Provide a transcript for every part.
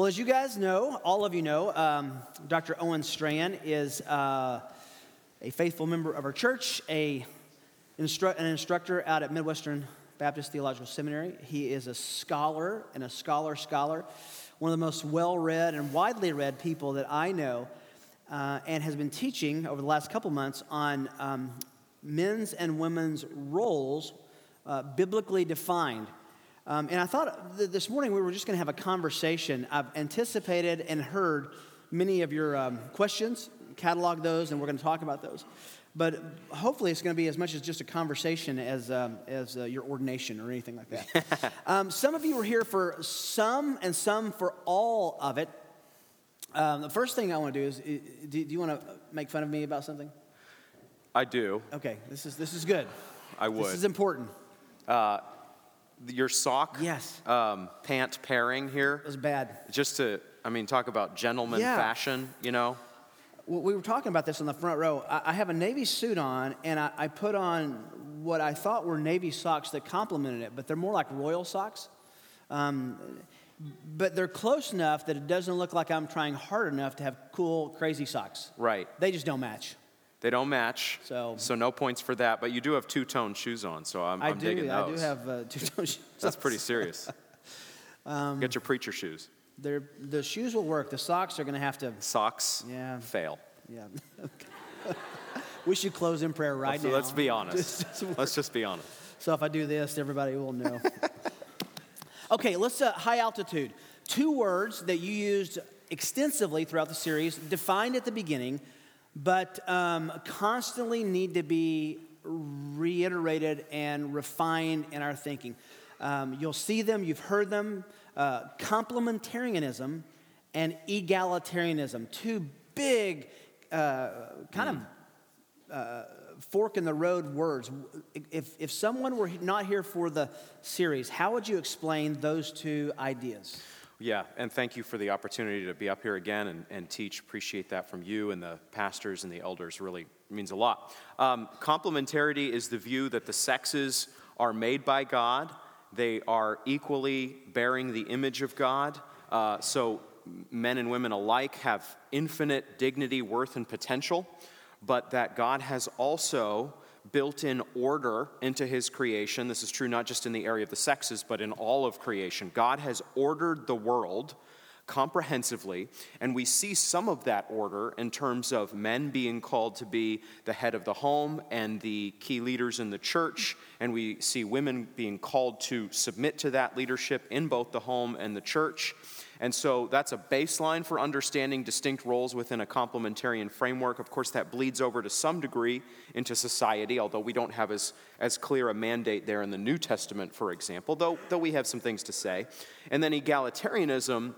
Well, as you guys know, all of you know, um, Dr. Owen Strachan is uh, a faithful member of our church, a instru- an instructor out at Midwestern Baptist Theological Seminary. He is a scholar and a scholar scholar, one of the most well read and widely read people that I know, uh, and has been teaching over the last couple months on um, men's and women's roles uh, biblically defined. Um, and I thought th- this morning we were just going to have a conversation. I've anticipated and heard many of your um, questions, catalog those, and we're going to talk about those. But hopefully, it's going to be as much as just a conversation as, um, as uh, your ordination or anything like that. um, some of you were here for some, and some for all of it. Um, the first thing I want to do is do, do you want to make fun of me about something? I do. Okay, this is, this is good. I would. This is important. Uh, your sock Yes. um, pant pairing here, It was bad. just to, I mean, talk about gentleman Yeah. fashion, you know? Well, we were talking about this on the front row. I, I have a Navy suit on, and I, I put on what I thought were Navy socks that complemented it, but they're more like royal socks. Um, but they're close enough that it doesn't look like I'm trying hard enough to have cool, crazy socks. Right. They just don't match. They don't match. So- so no points for that. But you do have two tone shoes on, so I'm, I I'm digging do. those. I do have uh, two-tone shoes. That's pretty serious. Um, Get your preacher shoes. The shoes will work. The socks are going to have to. Socks. Yeah. Fail. Yeah. we should close in prayer right So now. let's be honest. Just- just Let's just be honest. So if I do this, everybody will know. okay, let's uh, high altitude. Two words that you used extensively throughout the series, defined at the beginning, but um, constantly need to be reiterated and refined in our thinking. Um, you'll see them, you've heard them. Uh, complementarianism and egalitarianism, two big uh, kind of uh, fork in the road words. If, if someone were not here for the series, how would you explain those two ideas? Yeah, and thank you for the opportunity to be up here again and, and teach. Appreciate that from you and the pastors and the elders. Really means a lot. Um, complementarity is the view that the sexes are made by God, they are equally bearing the image of God. Uh, so men and women alike have infinite dignity, worth, and potential, but that God has also built in order into his creation. This is true not just in the area of the sexes, but in all of creation. God has ordered the world comprehensively, and we see some of that order in terms of men being called to be the head of the home and the key leaders in the church, and we see women being called to submit to that leadership in both the home and the church. And so that's a baseline for understanding distinct roles within a complementarian framework. Of course, that bleeds over to some degree into society, although we don't have as, as clear a mandate there in the New Testament, for example, though, though we have some things to say. And then egalitarianism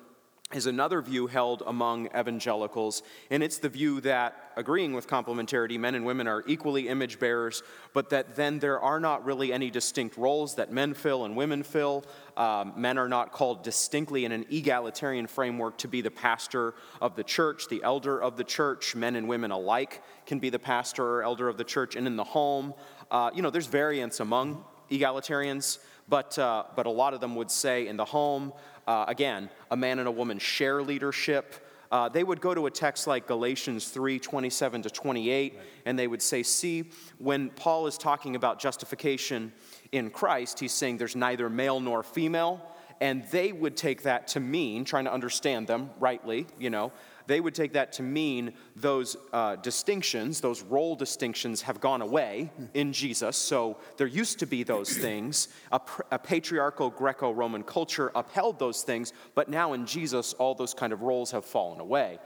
is another view held among evangelicals, and it's the view that, agreeing with complementarity, men and women are equally image bearers, but that then there are not really any distinct roles that men fill and women fill. Um, men are not called distinctly in an egalitarian framework to be the pastor of the church, the elder of the church. Men and women alike can be the pastor or elder of the church, and in the home, uh, you know, there's variance among egalitarians, but, uh, but a lot of them would say in the home, uh, again, a man and a woman share leadership. Uh, they would go to a text like Galatians 3 27 to 28, and they would say, See, when Paul is talking about justification in Christ, he's saying there's neither male nor female. And they would take that to mean, trying to understand them rightly, you know, they would take that to mean those uh, distinctions, those role distinctions, have gone away in Jesus. So there used to be those things. A, a patriarchal Greco Roman culture upheld those things, but now in Jesus, all those kind of roles have fallen away.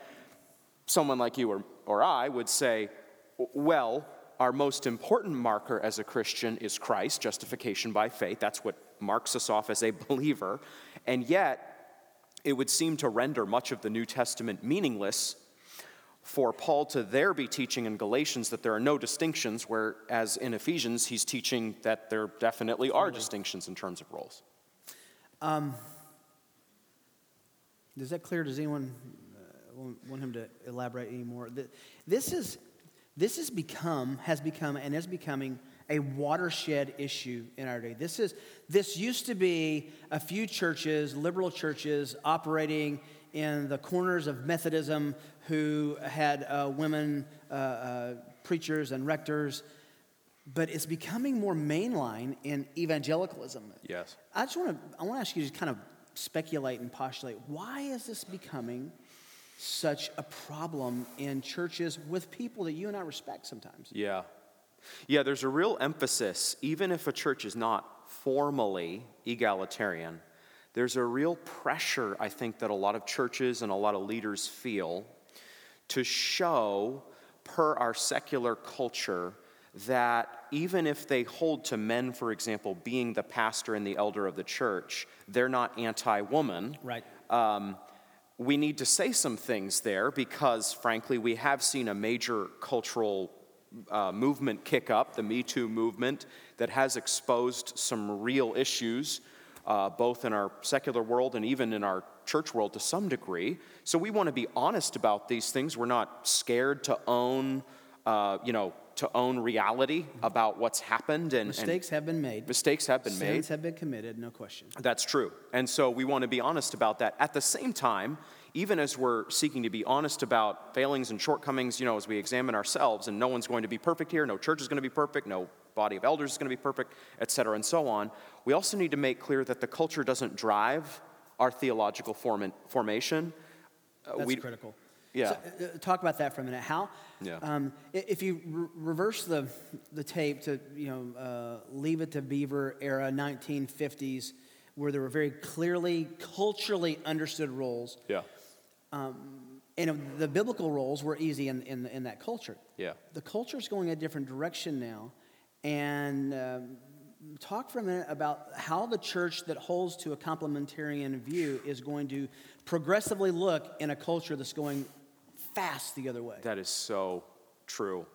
Someone like you or, or I would say, well, our most important marker as a Christian is Christ, justification by faith. That's what marks us off as a believer. And yet, it would seem to render much of the New Testament meaningless for Paul to there be teaching in Galatians that there are no distinctions, whereas in Ephesians he's teaching that there definitely are distinctions in terms of roles. Um, is that clear? Does anyone uh, want, him to elaborate anymore? Th- This is this has become has become and is becoming a watershed issue in our day. This is this used to be a few churches, liberal churches, operating in the corners of Methodism who had uh, women uh, uh, preachers and rectors, but it's becoming more mainline in evangelicalism. Yes. I just want to I want to ask you to kind of speculate and postulate why is this becoming such a problem in churches with people that you and I respect sometimes? Yeah. Yeah, there's a real emphasis, even if a church is not formally egalitarian, there's a real pressure, I think, that a lot of churches and a lot of leaders feel to show, per our secular culture, that even if they hold to men, for example, being the pastor and the elder of the church, they're not anti woman. Right. Um, we need to say some things there because, frankly, we have seen a major cultural uh, movement kick up, the Me Too movement, that has exposed some real issues, uh, both in our secular world and even in our church world to some degree. So we want to be honest about these things. We're not scared to own, uh, you know, to own reality about what's happened and mistakes and have been made. Mistakes have been Sins made. Sins have been committed, no question. That's true. And so we want to be honest about that. At the same time, even as we're seeking to be honest about failings and shortcomings, you know, as we examine ourselves, and no one's going to be perfect here, no church is going to be perfect, no body of elders is going to be perfect, et cetera, and so on, we also need to make clear that the culture doesn't drive our theological form- formation. Uh, That's we, critical. Yeah. So, uh, talk about that for a minute. How? Yeah. Um, if you re- reverse the, the tape to, you know, uh, leave it to Beaver era, 1950s, where there were very clearly culturally understood roles. Yeah. Um, and the biblical roles were easy in, in, in that culture. Yeah. The culture is going a different direction now. And um, talk for a minute about how the church that holds to a complementarian view is going to progressively look in a culture that's going fast the other way. That is so true.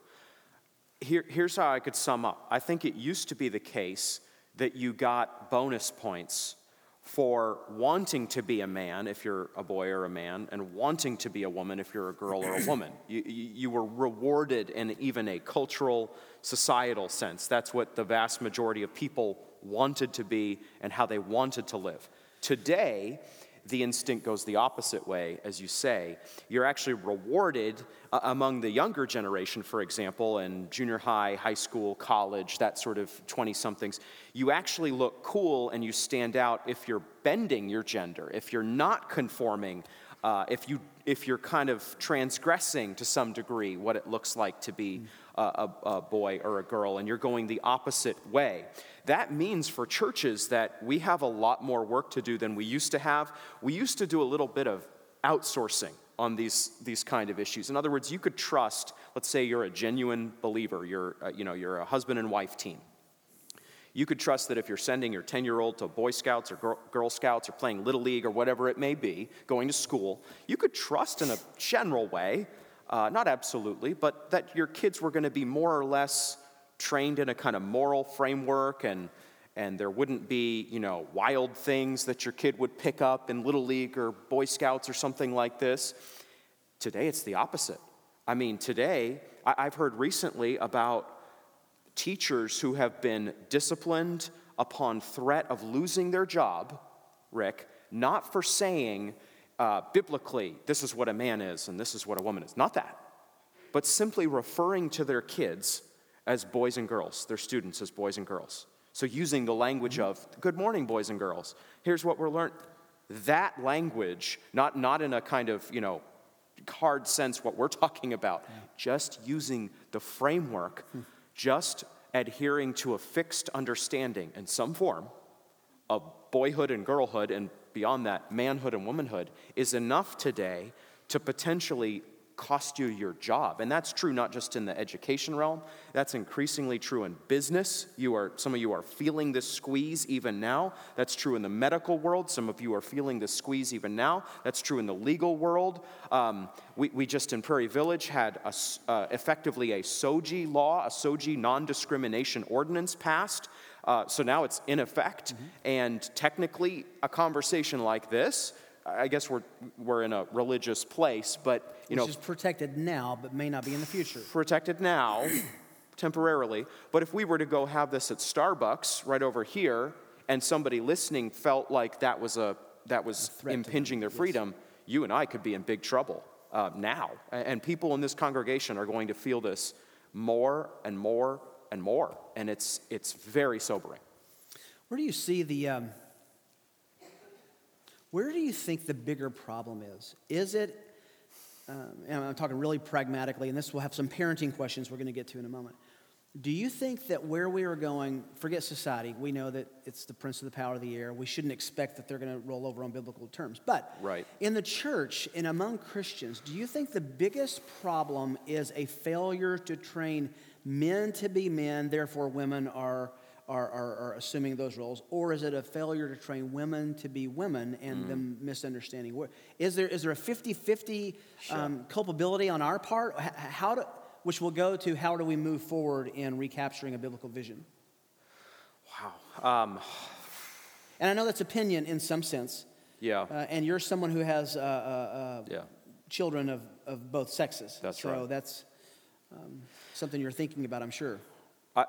Here, here's how I could sum up I think it used to be the case that you got bonus points for wanting to be a man if you're a boy or a man, and wanting to be a woman if you're a girl or a woman. You, you were rewarded in even a cultural, societal sense. That's what the vast majority of people wanted to be and how they wanted to live. Today, the instinct goes the opposite way, as you say. You're actually rewarded uh, among the younger generation, for example, in junior high, high school, college, that sort of 20 somethings. You actually look cool and you stand out if you're bending your gender, if you're not conforming, uh, if, you, if you're kind of transgressing to some degree what it looks like to be a, a, a boy or a girl, and you're going the opposite way. That means for churches that we have a lot more work to do than we used to have. We used to do a little bit of outsourcing on these, these kind of issues. In other words, you could trust, let's say you're a genuine believer, you're, uh, you know, you're a husband and wife team. You could trust that if you're sending your 10 year old to Boy Scouts or Girl Scouts or playing Little League or whatever it may be, going to school, you could trust in a general way, uh, not absolutely, but that your kids were going to be more or less trained in a kind of moral framework and and there wouldn't be, you know, wild things that your kid would pick up in Little League or Boy Scouts or something like this. Today, it's the opposite. I mean, today, I've heard recently about teachers who have been disciplined upon threat of losing their job, Rick, not for saying uh, biblically, this is what a man is and this is what a woman is. Not that. But simply referring to their kids as boys and girls, their students as boys and girls. So using the language of, good morning, boys and girls. Here's what we're learning. That language, not, not in a kind of, you know, hard sense what we're talking about, just using the framework, just adhering to a fixed understanding in some form of boyhood and girlhood and beyond that, manhood and womanhood, is enough today to potentially cost you your job. And that's true not just in the education realm, that's increasingly true in business. You are, some of you are feeling this squeeze even now. That's true in the medical world. Some of you are feeling this squeeze even now. That's true in the legal world. Um, we, we just in Prairie Village had a, uh, effectively a SOGI law, a SOGI non discrimination ordinance passed. Uh, so now it's in effect. Mm-hmm. And technically, a conversation like this I guess we're, we're in a religious place, but you Which know, is protected now, but may not be in the future. Protected now, temporarily. But if we were to go have this at Starbucks right over here, and somebody listening felt like that was a that was impinging their freedom, yes. you and I could be in big trouble uh, now. And people in this congregation are going to feel this more and more and more, and it's it's very sobering. Where do you see the? Um, where do you think the bigger problem is? Is it? Um, and I'm talking really pragmatically, and this will have some parenting questions we're going to get to in a moment. Do you think that where we are going, forget society, we know that it's the prince of the power of the air. We shouldn't expect that they're going to roll over on biblical terms. But right. in the church and among Christians, do you think the biggest problem is a failure to train men to be men, therefore women are, are, are, are assuming those roles? Or is it a failure to train women to be women and mm. them misunderstanding? Is there, is there a 50 50 sure. um, culpability on our part? How do which will go to how do we move forward in recapturing a biblical vision. Wow. Um, and I know that's opinion in some sense. Yeah. Uh, and you're someone who has uh, uh, uh yeah. children of, of both sexes. That's so right. So that's um, something you're thinking about, I'm sure. I,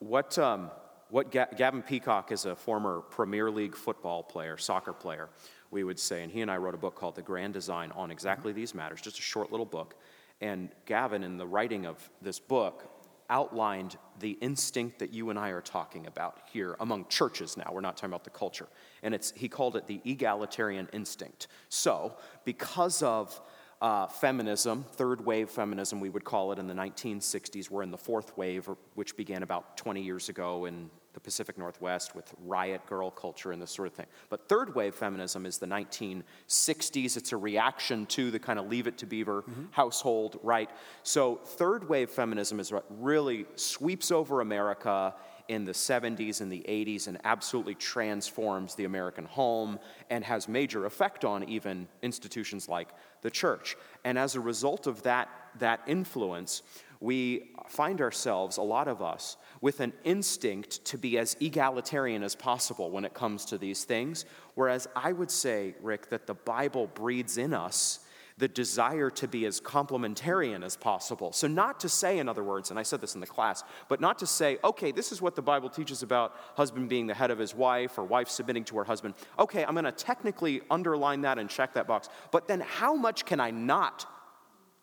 what um, what Ga- Gavin Peacock is a former Premier League football player, soccer player, we would say, and he and I wrote a book called The Grand Design on exactly mm-hmm. these matters, just a short little book. And Gavin, in the writing of this book, outlined the instinct that you and I are talking about here among churches now. We're not talking about the culture. And it's, he called it the egalitarian instinct. So, because of uh, feminism, third wave feminism, we would call it in the 1960s, we're in the fourth wave, which began about 20 years ago in the Pacific Northwest with riot girl culture and this sort of thing. But third wave feminism is the 1960s. It's a reaction to the kind of leave it to beaver mm-hmm. household, right? So third wave feminism is what really sweeps over America in the 70s and the 80s and absolutely transforms the American home and has major effect on even institutions like the church. And as a result of that, that influence, we find ourselves, a lot of us, with an instinct to be as egalitarian as possible when it comes to these things. Whereas I would say, Rick, that the Bible breeds in us the desire to be as complementarian as possible. So, not to say, in other words, and I said this in the class, but not to say, okay, this is what the Bible teaches about husband being the head of his wife or wife submitting to her husband. Okay, I'm going to technically underline that and check that box. But then, how much can I not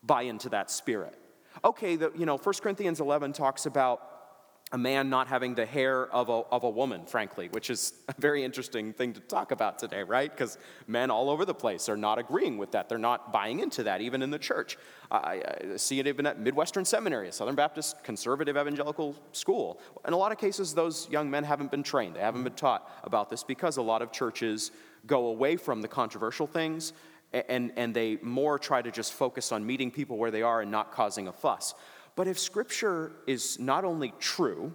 buy into that spirit? Okay, the, you know, 1 Corinthians 11 talks about a man not having the hair of a, of a woman, frankly, which is a very interesting thing to talk about today, right? Because men all over the place are not agreeing with that. They're not buying into that, even in the church. I, I see it even at Midwestern Seminary, a Southern Baptist conservative evangelical school. In a lot of cases, those young men haven't been trained, they haven't been taught about this because a lot of churches go away from the controversial things and, and they more try to just focus on meeting people where they are and not causing a fuss. But if Scripture is not only true,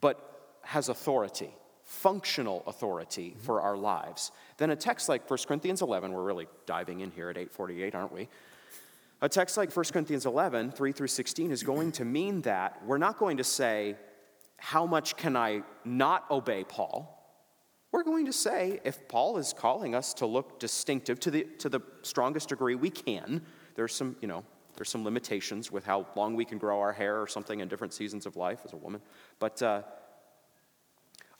but has authority, functional authority mm-hmm. for our lives, then a text like 1 Corinthians 11, we're really diving in here at 848, aren't we? A text like 1 Corinthians 11, 3 through 16, is going to mean that we're not going to say, How much can I not obey Paul? We're going to say, if Paul is calling us to look distinctive to the, to the strongest degree we can, there's some, you know, there's some limitations with how long we can grow our hair or something in different seasons of life as a woman. But uh,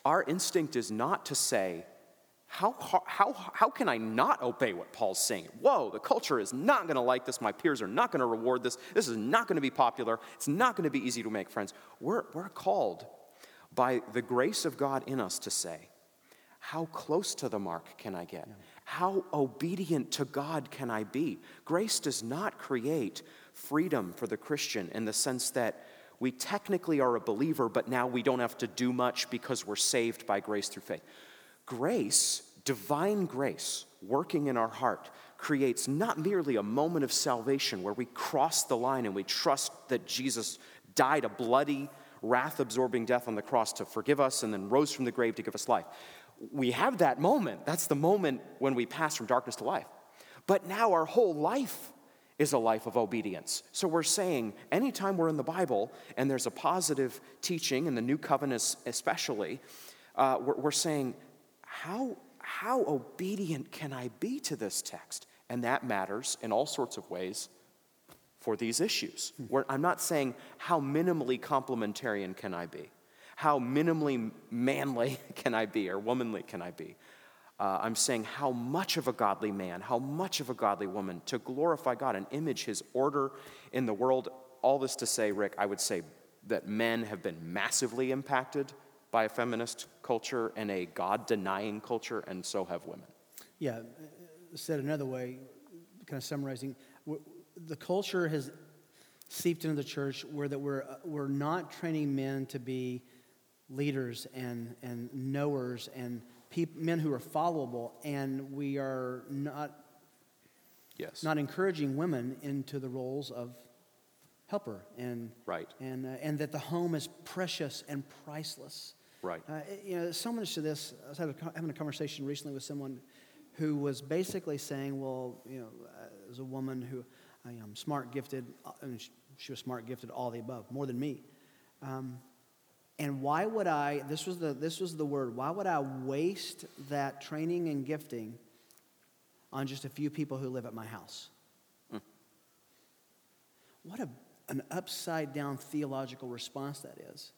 our instinct is not to say, how, how, how can I not obey what Paul's saying? Whoa, the culture is not going to like this. My peers are not going to reward this. This is not going to be popular. It's not going to be easy to make friends. We're, we're called by the grace of God in us to say, how close to the mark can I get? How obedient to God can I be? Grace does not create freedom for the Christian in the sense that we technically are a believer, but now we don't have to do much because we're saved by grace through faith. Grace, divine grace, working in our heart, creates not merely a moment of salvation where we cross the line and we trust that Jesus died a bloody, wrath absorbing death on the cross to forgive us and then rose from the grave to give us life we have that moment. That's the moment when we pass from darkness to life. But now our whole life is a life of obedience. So we're saying anytime we're in the Bible and there's a positive teaching, in the new covenant especially, uh, we're, we're saying, how, how obedient can I be to this text? And that matters in all sorts of ways for these issues. Where I'm not saying how minimally complementarian can I be, how minimally manly can I be, or womanly can I be. Uh, I'm saying how much of a godly man, how much of a godly woman to glorify God and image his order in the world. All this to say, Rick, I would say that men have been massively impacted by a feminist culture and a God denying culture, and so have women. Yeah, said another way, kind of summarizing, the culture has seeped into the church where that we're, uh, we're not training men to be leaders and, and knowers and peop, men who are followable, and we are not, yes. not encouraging women into the roles of helper and, right. and, uh, and that the home is precious and priceless. Right. Uh, you know, so much to this. I was having a conversation recently with someone who was basically saying, well, you know, uh, as a woman who I am smart, gifted, uh, and she was smart, gifted, all the above, more than me. Um, and why would I, this was, the, this was the word, why would I waste that training and gifting on just a few people who live at my house? Hmm. What a, an upside down theological response that is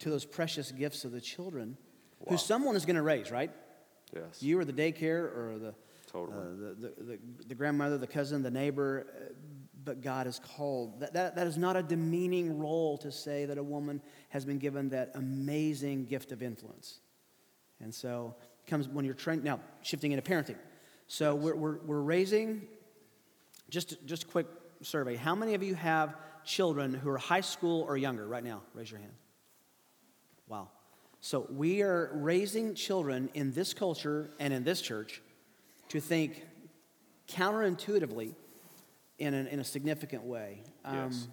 to those precious gifts of the children wow. who someone is going to raise, right? Yes. You or the daycare or the, totally. Uh, the, the, the, the, grandmother, the cousin, the neighbor, uh, but God is called. That, that, that is not a demeaning role to say that a woman has been given that amazing gift of influence. And so comes when you're trained, now shifting into parenting. So we're, we're, we're raising, just, just a quick survey. How many of you have children who are high school or younger right now? Raise your hand. Wow. So we are raising children in this culture and in this church to think counterintuitively in, an, in a significant way. Um, yes.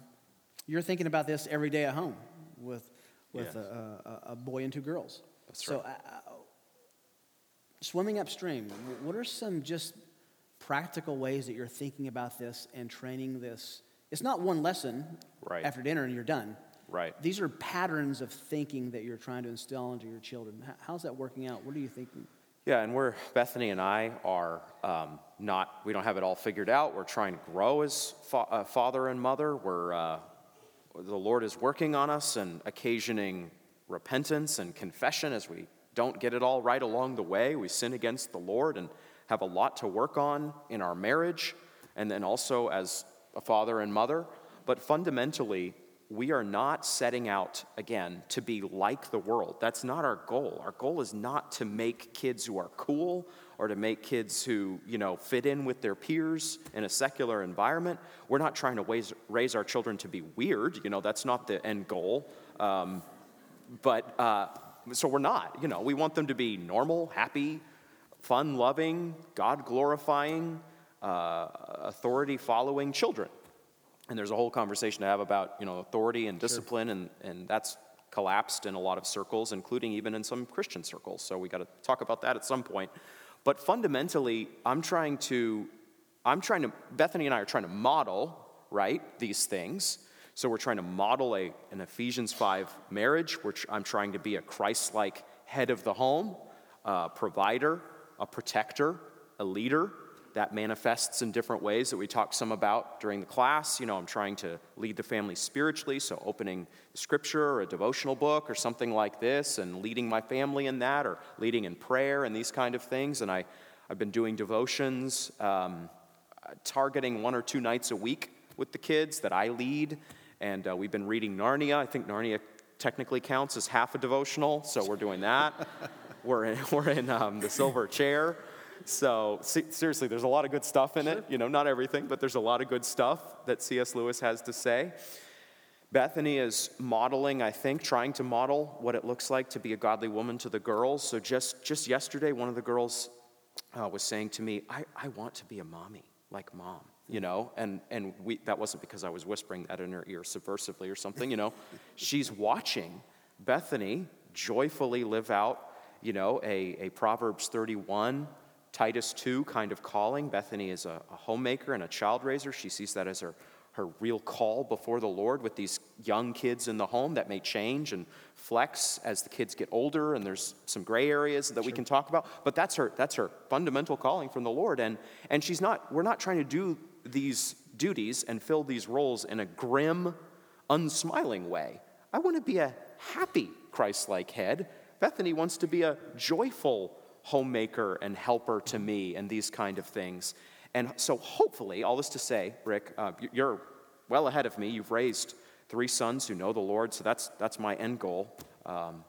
You're thinking about this every day at home with, with yes. a, a, a, boy and two girls. That's so, right. Uh, swimming upstream, what are some just practical ways that you're thinking about this and training this? It's not one lesson right. after dinner and you're done. Right. These are patterns of thinking that you're trying to instill into your children. How's that working out? What are you thinking? Yeah, and we're, Bethany and I are um, not, we don't have it all figured out. We're trying to grow as fa- uh, father and mother. We're, uh, the Lord is working on us and occasioning repentance and confession as we don't get it all right along the way. We sin against the Lord and have a lot to work on in our marriage and then also as a father and mother. But fundamentally, we are not setting out, again, to be like the world. That's not our goal. Our goal is not to make kids who are cool or to make kids who, you know, fit in with their peers in a secular environment. We're not trying to raise, our children to be weird. You know, that's not the end goal. Um, but, uh, so we're not. You know, we want them to be normal, happy, fun loving, God glorifying, uh, authority following children. And there's a whole conversation to have about you know authority and discipline, sure. and, and that's collapsed in a lot of circles, including even in some Christian circles. So we got to talk about that at some point. But fundamentally, I'm trying to, I'm trying to, Bethany and I are trying to model, right, these things. So we're trying to model a, an Ephesians 5 marriage. Which I'm trying to be a Christ like head of the home, a provider, a protector, a leader, that manifests in different ways that we talked some about during the class. You know, I'm trying to lead the family spiritually, so opening scripture or a devotional book or something like this and leading my family in that or leading in prayer and these kind of things. And I, I've been doing devotions, um, targeting one or two nights a week with the kids that I lead. And uh, we've been reading Narnia. I think Narnia technically counts as half a devotional, so we're doing that. we're in, we're in um, the silver chair. So seriously, there's a lot of good stuff in sure. it. You know, not everything, but there's a lot of good stuff that C.S. Lewis has to say. Bethany is modeling, I think, trying to model what it looks like to be a godly woman to the girls. So just, just yesterday, one of the girls uh, was saying to me, I, I want to be a mommy, like mom, you know? And, and we, that wasn't because I was whispering that in her ear subversively or something, you know? She's watching Bethany joyfully live out, you know, a, a Proverbs 31 Titus 2 kind of calling. Bethany is a, a homemaker and a child raiser. She sees that as her, her real call before the Lord with these young kids in the home that may change and flex as the kids get older, and there's some gray areas that sure. we can talk about. But that's her, that's her fundamental calling from the Lord. And, and she's not, we're not trying to do these duties and fill these roles in a grim, unsmiling way. I want to be a happy Christ like head. Bethany wants to be a joyful homemaker and helper to me and these kind of things. And so, hopefully, all this to say, Rick, uh, you're well ahead of me. You've raised three sons who know the Lord, so that's, that's my end goal. Um,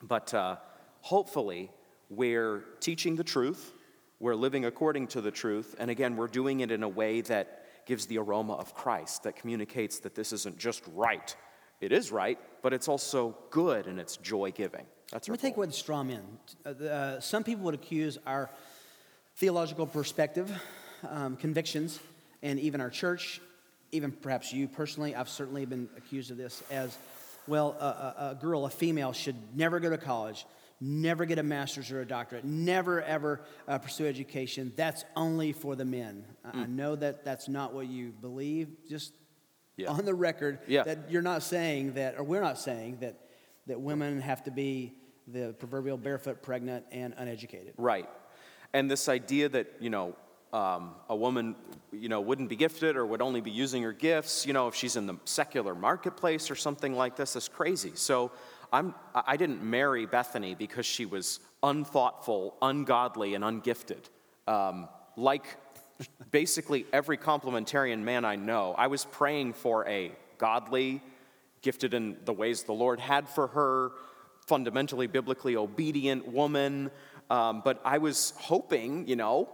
but uh, hopefully, we're teaching the truth, we're living according to the truth, and again, we're doing it in a way that gives the aroma of Christ, that communicates that this isn't just right. It is right, but it's also good and it's joy giving. That's Let me take away the straw men. Uh, uh, some people would accuse our theological perspective, um, convictions, and even our church, even perhaps you personally, I've certainly been accused of this as well, a, a, a girl, a female, should never go to college, never get a master's or a doctorate, never ever uh, pursue education. That's only for the men. Mm. I know that that's not what you believe. Just yeah. on the record, yeah. that you're not saying that, or we're not saying that, that women have to be the proverbial barefoot pregnant and uneducated. Right. And this idea that, you know, um, a woman, you know, wouldn't be gifted or would only be using her gifts, you know, if she's in the secular marketplace or something like this, is crazy. So I'm, I didn't marry Bethany because she was unthoughtful, ungodly, and ungifted. Um, like basically every complementarian man I know, I was praying for a godly, gifted in the ways the Lord had for her, fundamentally biblically obedient woman. Um, but I was hoping, you know,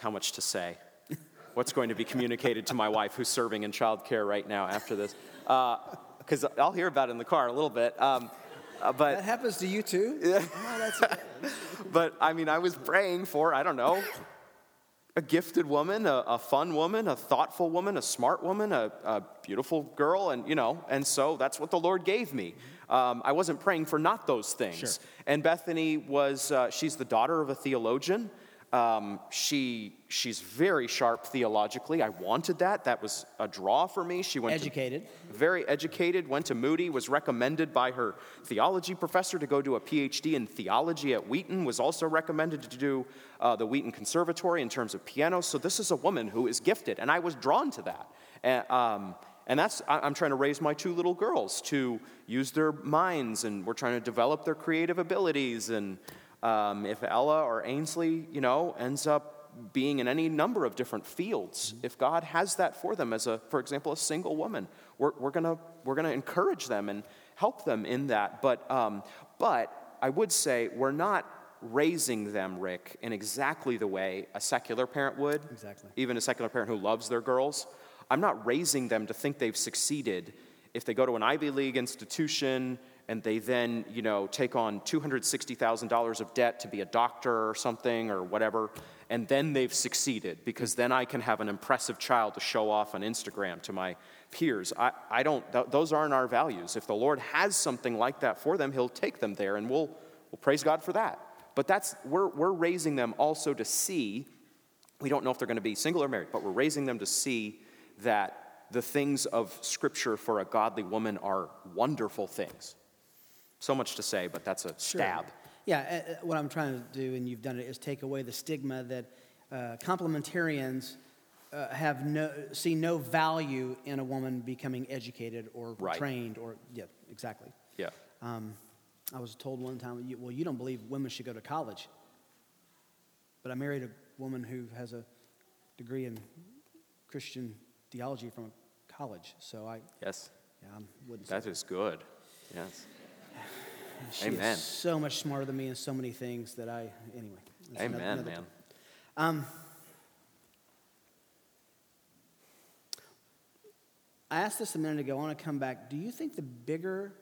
how much to say? What's going to be communicated to my wife who's serving in childcare right now after this? Because uh, I'll hear about it in the car a little bit. Um, uh, but that happens to you too. Oh, but I mean, I was praying for I don't know a gifted woman, a, a, fun woman, a thoughtful woman, a smart woman, a, a, beautiful girl, and you know, and so that's what the Lord gave me. Um, I wasn't praying for not those things. Sure. And Bethany was, uh, she's the daughter of a theologian. Um, she, she's very sharp theologically. I wanted that. That was a draw for me. She went educated, to, very educated. Went to Moody. Was recommended by her theology professor to go do a PhD in theology at Wheaton. Was also recommended to do uh, the Wheaton Conservatory in terms of piano. So this is a woman who is gifted, and I was drawn to that. And, um, and that's, I'm trying to raise my two little girls to use their minds, and we're trying to develop their creative abilities. And um, if Ella or Ainsley, you know, ends up being in any number of different fields, mm-hmm. if God has that for them as a, for example, a single woman, we're, we're gonna we're gonna encourage them and help them in that. But um, but I would say we're not raising them, Rick, in exactly the way a secular parent would. Exactly. Even a secular parent who loves their girls. I'm not raising them to think they've succeeded if they go to an Ivy League institution and they then, you know, take on $260,000 of debt to be a doctor or something or whatever, and then they've succeeded because then I can have an impressive child to show off on Instagram to my peers. I, I don't, th- those aren't our values. If the Lord has something like that for them, He'll take them there, and we'll, we'll praise God for that. But that's, we're, we're raising them also to see, we don't know if they're going to be single or married, but we're raising them to see that the things of Scripture for a godly woman are wonderful things. So much to say, but that's a stab. Sure. Yeah, uh, uh, what I'm trying to do, and you've done it, is take away the stigma that uh, complementarians uh, have no, see no value in a woman becoming educated or right. trained or, yeah, exactly. Yeah. Um, I was told one time, well, you don't believe women should go to college. But I married a woman who has a degree in Christian theology from college, so I. Yes. Yeah, I wouldn't. That is good. Yes. She Amen. so much smarter than me in so many things that I, anyway. Amen, another, another man. Um, I asked this a minute ago. I want to come back. Do you think the bigger,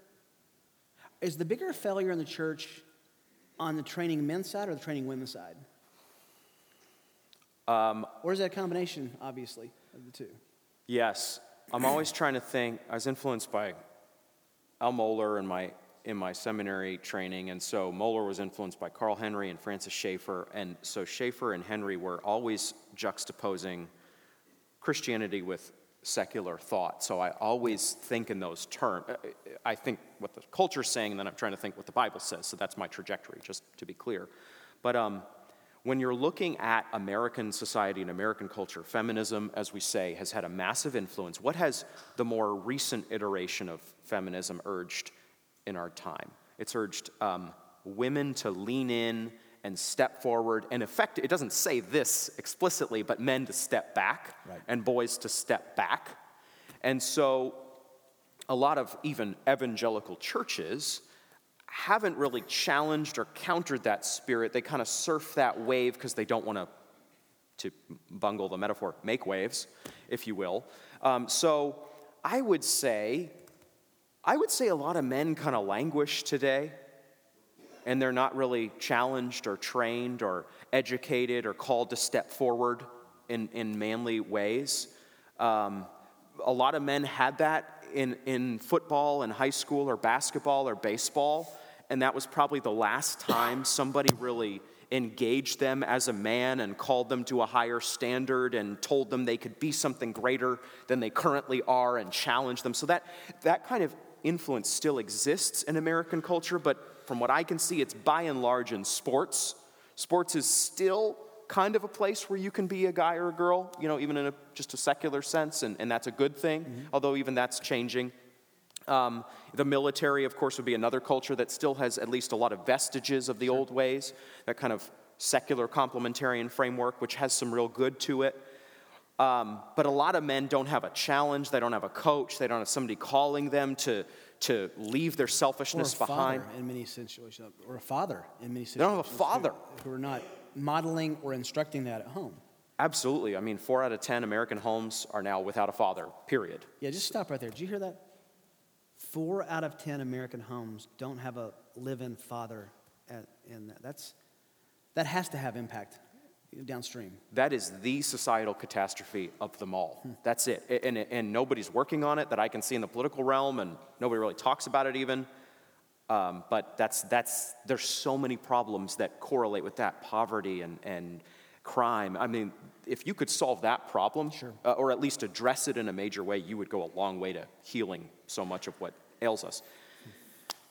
is the bigger failure in the church on the training men's side or the training women's side? Um, or is that a combination, obviously, of the two? Yes. I'm always trying to think. I was influenced by Al Mohler and my in my seminary training, and so Mohler was influenced by Carl Henry and Francis Schaeffer, and so Schaeffer and Henry were always juxtaposing Christianity with secular thought. So I always think in those terms. Uh, I think what the culture's saying, and then I'm trying to think what the Bible says. So that's my trajectory, just to be clear. But um, when you're looking at American society and American culture, feminism, as we say, has had a massive influence. What has the more recent iteration of feminism urged in our time? It's urged um, women to lean in and step forward. And effect, it doesn't say this explicitly, but men to step back Right. and boys to step back. And so a lot of even evangelical churches haven't really challenged or countered that spirit. They kind of surf that wave because they don't want to, to bungle the metaphor, make waves, if you will. Um, so I would say, I would say a lot of men kind of languish today, and they're not really challenged or trained or educated or called to step forward in, in manly ways. Um, a lot of men had that in, in football and high school or basketball or baseball, and that was probably the last time somebody really engaged them as a man and called them to a higher standard and told them they could be something greater than they currently are and challenged them. So that, that kind of influence still exists in American culture, but from what I can see, it's by and large in sports. Sports is still kind of a place where you can be a guy or a girl, you know, even in a, just a secular sense, and, and that's a good thing, although even that's changing. Um, the military, of course, would be another culture that still has at least a lot of vestiges of the old ways, that kind of secular complementarian framework, which has some real good to it. Um, but a lot of men don't have a challenge, they don't have a coach, they don't have somebody calling them to, to leave their selfishness behind. in many situations, or a father in many situations. They don't have a father. Who are not modeling or instructing that at home. Absolutely. I mean, four out of 10 American homes are now without a father, period. Yeah, just stop right there. Did you hear that? Four out of 10 American homes don't have a live in father at, in that. That's, that has to have impact downstream. That is the societal catastrophe of them all. That's it. And, and nobody's working on it that I can see in the political realm, and nobody really talks about it even. Um, but that's, that's, there's so many problems that correlate with that poverty and, and crime. I mean, if you could solve that problem, Sure. uh, or at least address it in a major way, you would go a long way to healing so much of what ails us.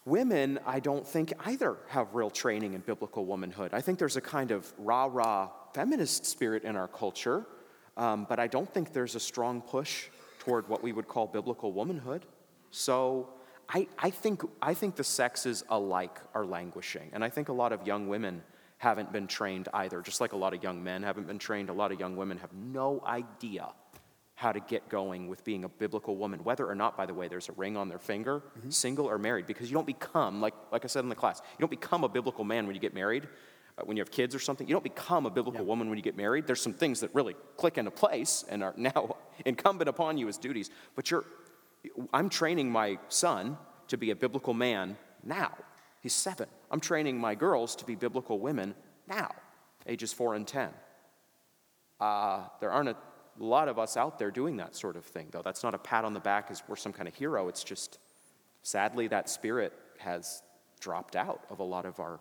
Women, I don't think either have real training in biblical womanhood. I think there's a kind of rah rah feminist spirit in our culture, um, but I don't think there's a strong push toward what we would call biblical womanhood. So I, I, think, I think the sexes alike are languishing, and I think a lot of young women haven't been trained either. Just like a lot of young men haven't been trained, a lot of young women have no idea how to get going with being a biblical woman, whether or not, by the way, there's a ring on their finger, single or married, because you don't become, like, like I said in the class, you don't become a biblical man when you get married, uh, when you have kids or something. You don't become a biblical woman when you get married. There's some things that really click into place and are now incumbent upon you as duties. But you're, I'm training my son to be a biblical man now. He's seven. I'm training my girls to be biblical women now, ages four and 10. Uh, there aren't a lot of us out there doing that sort of thing, though. That's not a pat on the back as we're some kind of hero. It's just, sadly, that spirit has dropped out of a lot of our.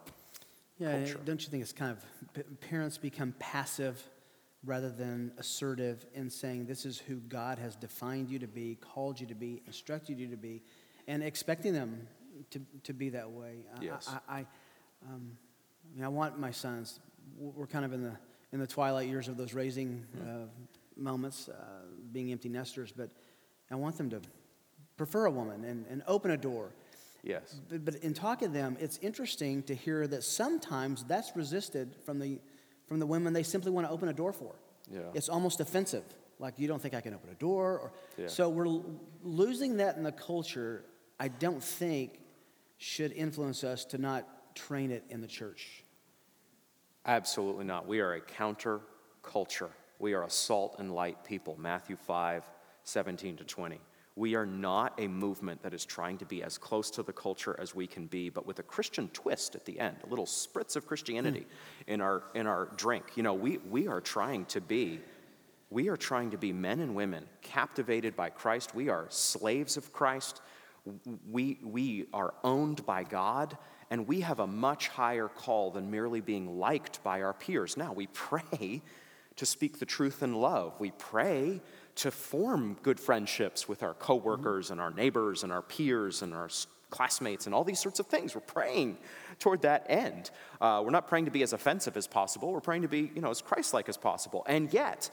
Yeah, culture. don't you think it's kind of parents become passive rather than assertive in saying this is who God has defined you to be, called you to be, instructed you to be, and expecting them to, to be that way? I- Yes. I, I, um, I, mean, I want my sons. We're kind of in the in the twilight years of those raising uh, moments, uh, being empty nesters, but I want them to prefer a woman and, and open a door. Yes. But, but in talking to them, it's interesting to hear that sometimes that's resisted from the, from the women they simply want to open a door for. Yeah. It's almost offensive. Like, you don't think I can open a door? Or, Yeah. So we're l- losing that in the culture, I don't think should influence us to not train it in the church. Absolutely not. We are a counter culture. We are a salt and light people. Matthew 5, 17 to 20. We are not a movement that is trying to be as close to the culture as we can be, but with a Christian twist at the end, a little spritz of Christianity hmm. in, our, in our drink. You know, we, we are trying to be we are trying to be men and women captivated by Christ. We are slaves of Christ. We, we are owned by God, and we have a much higher call than merely being liked by our peers. Now, we pray to speak the truth in love. We pray to form good friendships with our coworkers and our neighbors and our peers and our classmates and all these sorts of things. We're praying toward that end. Uh, we're not praying to be as offensive as possible. We're praying to be, you know, as Christ-like as possible. And yet,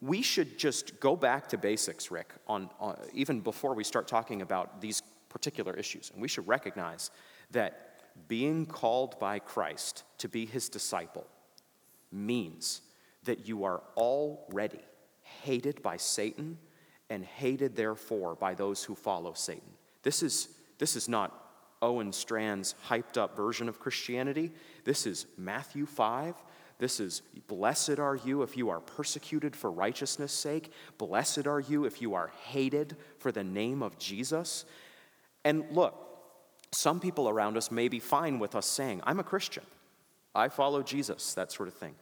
we should just go back to basics, Rick, on, on, even before we start talking about these particular issues. And we should recognize that being called by Christ to be his disciple means that you are already hated by Satan and hated, therefore, by those who follow Satan. This is, this is not Owen Strachan's hyped up version of Christianity. This is Matthew 5. This is, blessed are you if you are persecuted for righteousness' sake. Blessed are you if you are hated for the name of Jesus. And look, some people around us may be fine with us saying, I'm a Christian. I follow Jesus, that sort of thing.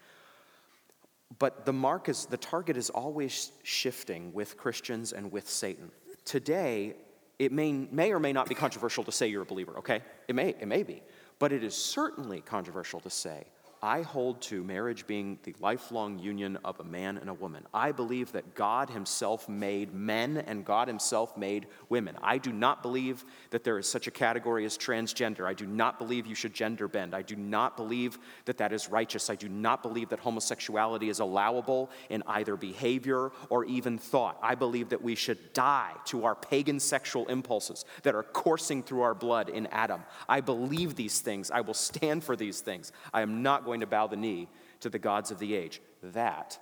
But the mark is, the target is always shifting with Christians and with Satan. Today, it may, may or may not be controversial to say you're a believer, okay? It may, it may be. But it is certainly controversial to say I hold to marriage being the lifelong union of a man and a woman. I believe that God Himself made men and God Himself made women. I do not believe that there is such a category as transgender. I do not believe you should gender bend. I do not believe that that is righteous. I do not believe that homosexuality is allowable in either behavior or even thought. I believe that we should die to our pagan sexual impulses that are coursing through our blood in Adam. I believe these things. I will stand for these things. I am not going to bow the knee to the gods of the age. That,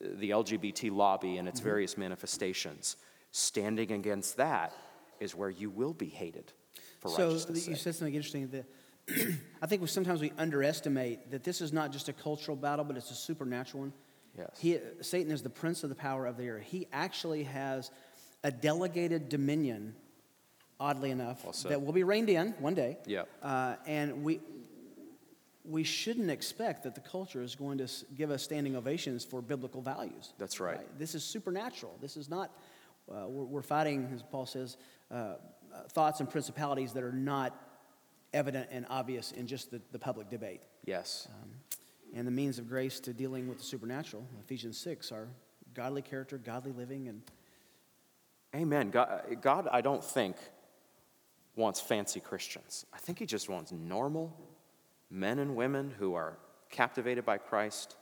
the LGBT lobby and its mm-hmm. various manifestations, standing against that is where you will be hated for so righteousness. So you said something interesting that I think sometimes we underestimate that this is not just a cultural battle, but it's a supernatural one. Yes. He, Satan is the prince of the power of the air. He actually has a delegated dominion, oddly enough, well that will be reined in one day. Yeah. Uh, and we, we shouldn't expect that the culture is going to give us standing ovations for biblical values. That's right. right? This is supernatural. This is not, uh, we're, we're, fighting, as Paul says, uh, uh, thoughts and principalities that are not evident and obvious in just the, the public debate. Yes. Um, and the means of grace to dealing with the supernatural, Ephesians 6, are godly character, godly living, and. Amen. God, God I don't think, wants fancy Christians. I think He just wants normal, men and women who are captivated by Christ,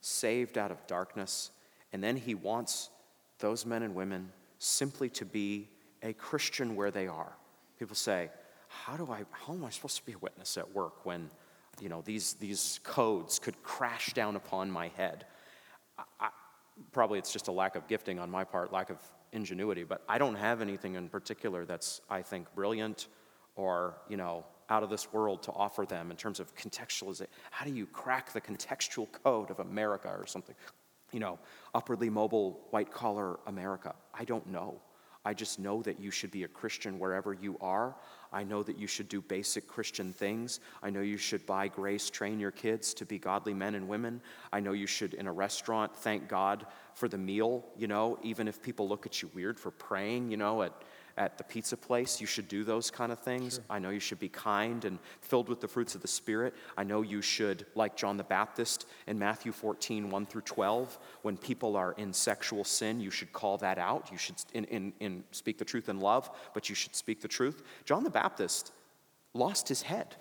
saved out of darkness, and then he wants those men and women simply to be a Christian where they are. People say, how do I how am I supposed to be a witness at work when you know these these codes could crash down upon my head? I, probably it's just a lack of gifting on my part, lack of ingenuity, but I don't have anything in particular that's I think brilliant or you know out of this world to offer them in terms of contextualization. How do you crack the contextual code of America or something? You know, upwardly mobile, white collar America. I don't know. I just know that you should be a Christian wherever you are. I know that you should do basic Christian things. I know you should, by grace, train your kids to be godly men and women. I know you should, in a restaurant, thank God for the meal, you know, even if people look at you weird for praying, you know, at at the pizza place. You should do those kind of things. Sure. I know you should be kind and filled with the fruits of the Spirit. I know you should, like John the Baptist in Matthew 14, 1 through 12, when people are in sexual sin, you should call that out. You should in, in, in speak the truth in love, but you should speak the truth. John the Baptist lost his head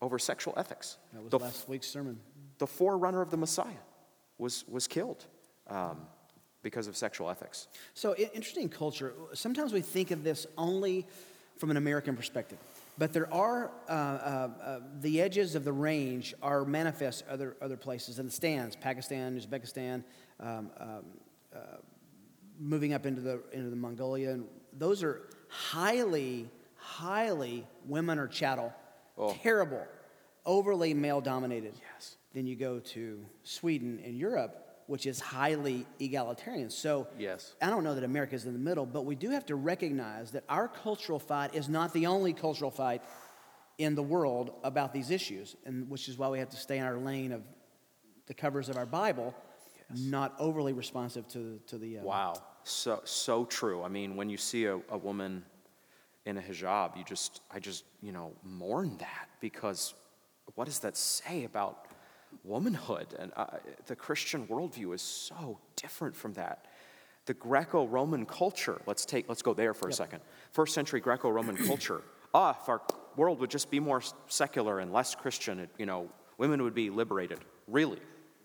over sexual ethics. That was the, last week's sermon. The forerunner of the Messiah was, was killed. Um, because of sexual ethics. So, interesting culture. Sometimes we think of this only from an American perspective, but there are uh, uh, uh, the edges of the range are manifest other other places in the stans, Pakistan, Uzbekistan, um, um, uh, moving up into the into the Mongolia, and those are highly, highly women or chattel, oh. terrible, overly male dominated. Yes. Then you go to Sweden and Europe which is highly egalitarian. So yes. I don't know that America is in the middle, but we do have to recognize that our cultural fight is not the only cultural fight in the world about these issues, and which is why we have to stay in our lane of the covers of our Bible, yes. not overly responsive to, to the. Uh, wow, so so true. I mean, when you see a, a woman in a hijab, you just I just you know mourn that because what does that say about womanhood. And uh, the Christian worldview is so different from that. the Greco-Roman culture. Let's take let's go there for a second. First century Greco-Roman culture. Ah, if our world would just be more secular and less Christian, it, you know, women would be liberated. Really,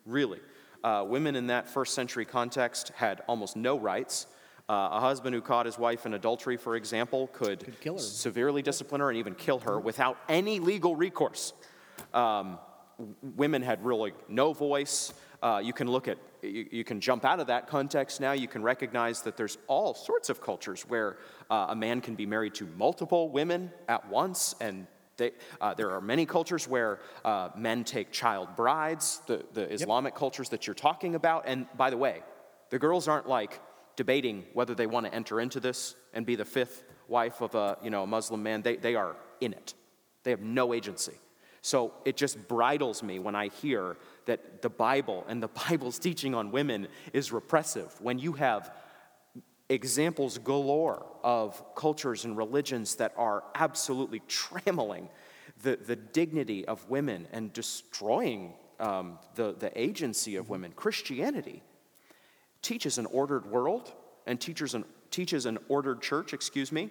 really. Uh, women in that first century context had almost no rights. Uh, a husband who caught his wife in adultery, for example, could, could severely discipline her and even kill her without any legal recourse. Um, women had really no voice. Uh, you can look at, you, you, can jump out of that context now. You can recognize that there's all sorts of cultures where uh, a man can be married to multiple women at once, and they, uh, there are many cultures where uh, men take child brides, the, the Islamic yep. cultures that you're talking about. And by the way, the girls aren't like debating whether they want to enter into this and be the fifth wife of a, you know, a Muslim man. They, they are in it, they have no agency. So it just bridles me when I hear that the Bible and the Bible's teaching on women is repressive. When you have examples galore of cultures and religions that are absolutely trammeling the, the dignity of women and destroying um, the, the agency of women. Christianity teaches an ordered world and teaches an, teaches an ordered church, excuse me,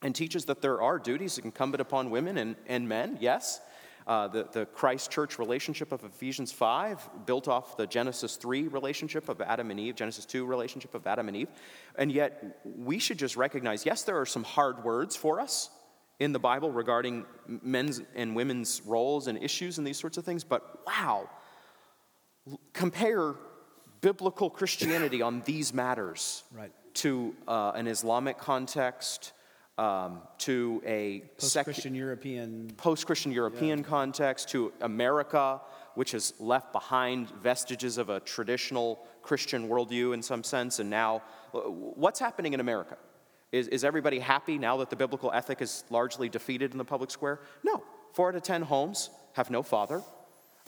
and teaches that there are duties incumbent upon women and, and men, yes, uh, the, the Christ church relationship of Ephesians 5, built off the Genesis 3 relationship of Adam and Eve, Genesis 2 relationship of Adam and Eve. And yet, we should just recognize yes, there are some hard words for us in the Bible regarding men's and women's roles and issues and these sorts of things, but wow, compare biblical Christianity on these matters right. to uh, an Islamic context um, to a post-Christian European post-Christian European yeah. context to America, which has left behind vestiges of a traditional Christian worldview in some sense, and now uh, what's happening in America? Is, is everybody happy now that the biblical ethic is largely defeated in the public square? No. Four out of ten homes have no father.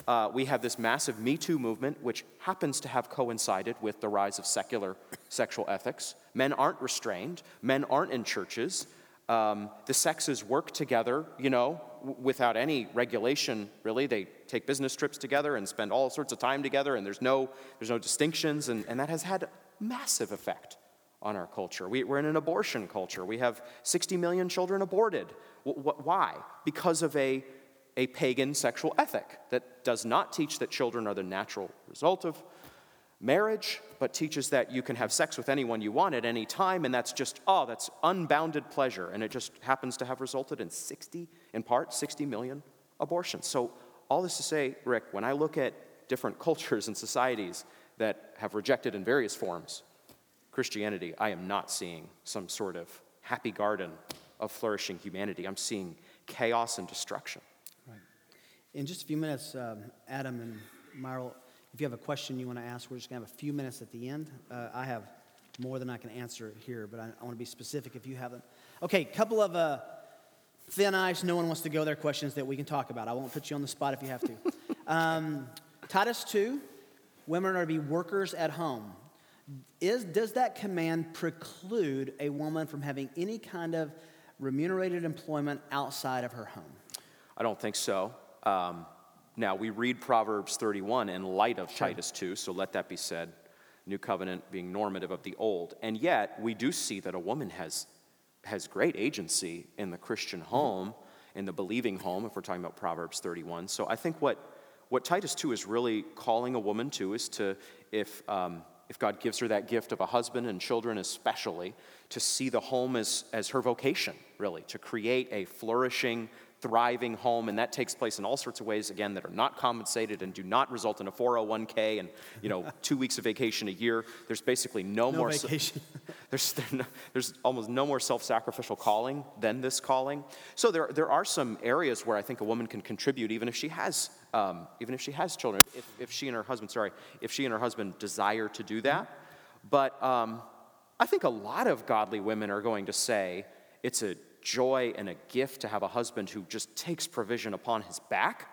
Uh, we have this massive Me Too movement, which happens to have coincided with the rise of secular sexual ethics. Men aren't restrained, men aren't in churches, um, the sexes work together, you know, w- without any regulation, really. They take business trips together and spend all sorts of time together, and there's no, there's no distinctions, and, and that has had massive effect on our culture. We, are in an abortion culture. We have 60 million children aborted. W- w- why? Because of a, a pagan sexual ethic that does not teach that children are the natural result of marriage, but teaches that you can have sex with anyone you want at any time, and that's just, oh, that's unbounded pleasure. And it just happens to have resulted in 60, in part, 60 million abortions. So, all this to say, Rick, when I look at different cultures and societies that have rejected in various forms Christianity, I am not seeing some sort of happy garden of flourishing humanity. I'm seeing chaos and destruction. Right. In just a few minutes, um, Adam and Myral if you have a question you want to ask, we're just going to have a few minutes at the end. Uh, I have more than I can answer here, but I, I want to be specific if you have them. Okay, couple of uh, thin ice, no one wants to go there questions that we can talk about. I won't put you on the spot if you have to. um, Titus 2, women are to be workers at home. Is, does that command preclude a woman from having any kind of remunerated employment outside of her home? I don't think so. Um, now, we read Proverbs 31 in light of sure. Titus 2, so let that be said. New covenant being normative of the old. And yet, we do see that a woman has, has great agency in the Christian home, in the believing home, if we're talking about Proverbs 31. So I think what, what Titus 2 is really calling a woman to is to, if, um, if God gives her that gift of a husband and children especially, to see the home as, as her vocation, really, to create a flourishing, thriving home, and that takes place in all sorts of ways, again, that are not compensated and do not result in a 401k and, you know, two weeks of vacation a year. There's basically no, no more... vacation. there's, there's almost no more self-sacrificial calling than this calling. So there, there are some areas where I think a woman can contribute even if she has, um, even if she has children, if, if she and her husband, sorry, if she and her husband desire to do that. But um, I think a lot of godly women are going to say it's a joy and a gift to have a husband who just takes provision upon his back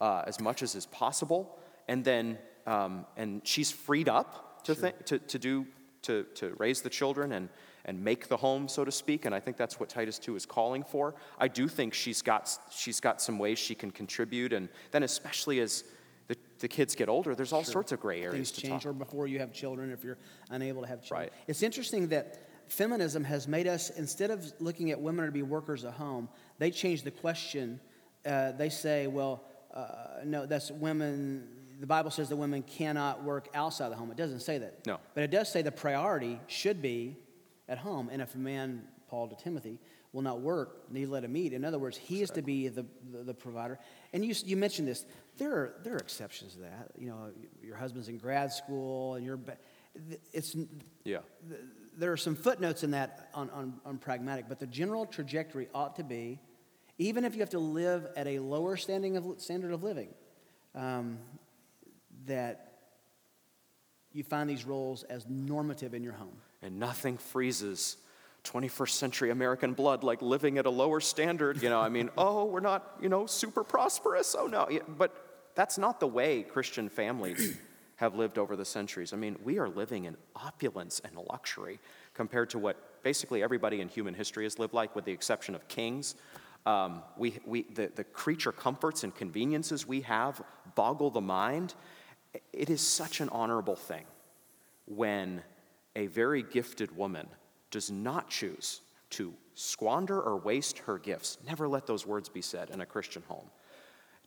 uh, as much as is possible, and then um, and she's freed up to, sure. th- to, to do to, to raise the children and and make the home, so to speak. And I think that's what Titus 2 is calling for. I do think she's got she's got some ways she can contribute, and then especially as the, the kids get older, there's all sorts of gray areas Things to change, talk. or before you have children, if you're unable to have children. Right. It's interesting that feminism has made us, instead of looking at women to be workers at home, they change the question. Uh, they say, well, uh, no, that's women. The Bible says that women cannot work outside the home. It doesn't say that. No. But it does say the priority should be at home. And if a man, Paul to Timothy, will not work, neither let him eat. In other words, he is to be the, the, the provider. And you, you mentioned this. There are, there are exceptions to that. You know, your husband's in grad school and you're, it's, Yeah. There are some footnotes in that on, on, on pragmatic, but the general trajectory ought to be, even if you have to live at a lower standing of, standard of living, um, that you find these roles as normative in your home. And nothing freezes 21st century American blood like living at a lower standard. You know, I mean, oh, we're not, you know, super prosperous. Oh, no. But that's not the way Christian families have lived over the centuries. I mean, we are living in opulence and luxury compared to what basically everybody in human history has lived like, with the exception of kings. Um, we, we, the, the creature comforts and conveniences we have boggle the mind. It is such an honorable thing when a very gifted woman does not choose to squander or waste her gifts, never let those words be said in a Christian home,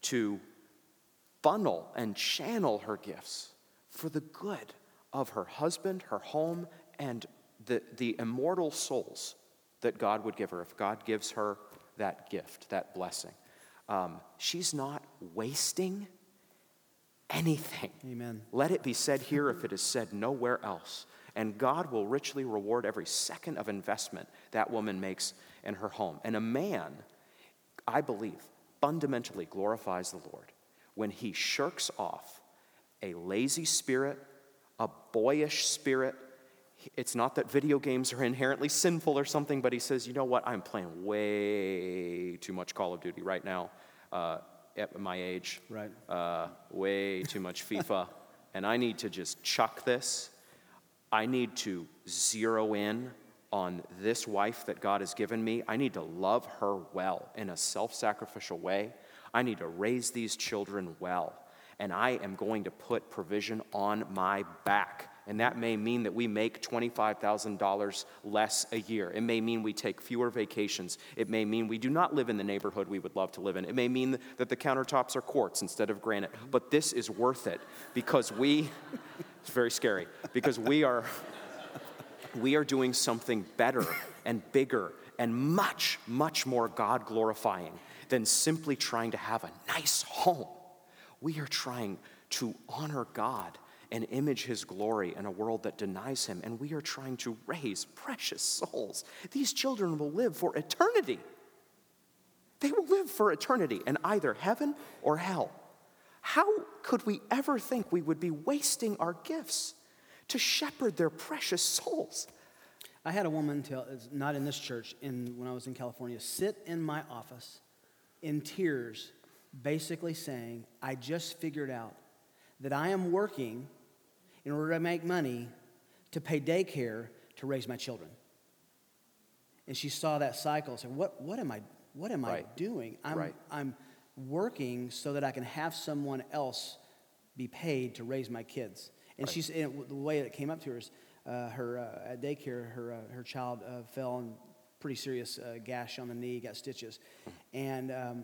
to funnel and channel her gifts for the good of her husband, her home, and the, the immortal souls that God would give her if God gives her that gift, that blessing. Um, she's not wasting anything. Amen. Let it be said here if it is said nowhere else. And God will richly reward every second of investment that woman makes in her home. And a man, I believe, fundamentally glorifies the Lord when he shirks off a lazy spirit, a boyish spirit. It's not that video games are inherently sinful or something, but he says, you know what? I'm playing way too much Call of Duty right now uh, at my age. Right. Uh, way too much FIFA. and I need to just chuck this. I need to zero in on this wife that God has given me. I need to love her well in a self sacrificial way. I need to raise these children well. And I am going to put provision on my back. And that may mean that we make $25,000 less a year. It may mean we take fewer vacations. It may mean we do not live in the neighborhood we would love to live in. It may mean that the countertops are quartz instead of granite. But this is worth it because we, it's very scary, because we are, we are doing something better and bigger and much, much more God glorifying than simply trying to have a nice home. We are trying to honor God and image his glory in a world that denies him, and we are trying to raise precious souls. These children will live for eternity. They will live for eternity in either heaven or hell. How could we ever think we would be wasting our gifts to shepherd their precious souls? I had a woman, tell, not in this church, in, when I was in California, sit in my office in tears, basically saying, I just figured out that I am working in order to make money to pay daycare to raise my children. And she saw that cycle and said, What, what am I, what am I doing? I'm, Right. I'm working so that I can have someone else be paid to raise my kids. And she's and the way it came up to her is uh, her uh, at daycare, her uh, her child uh, fell and pretty serious uh, gash on the knee, got stitches, and um,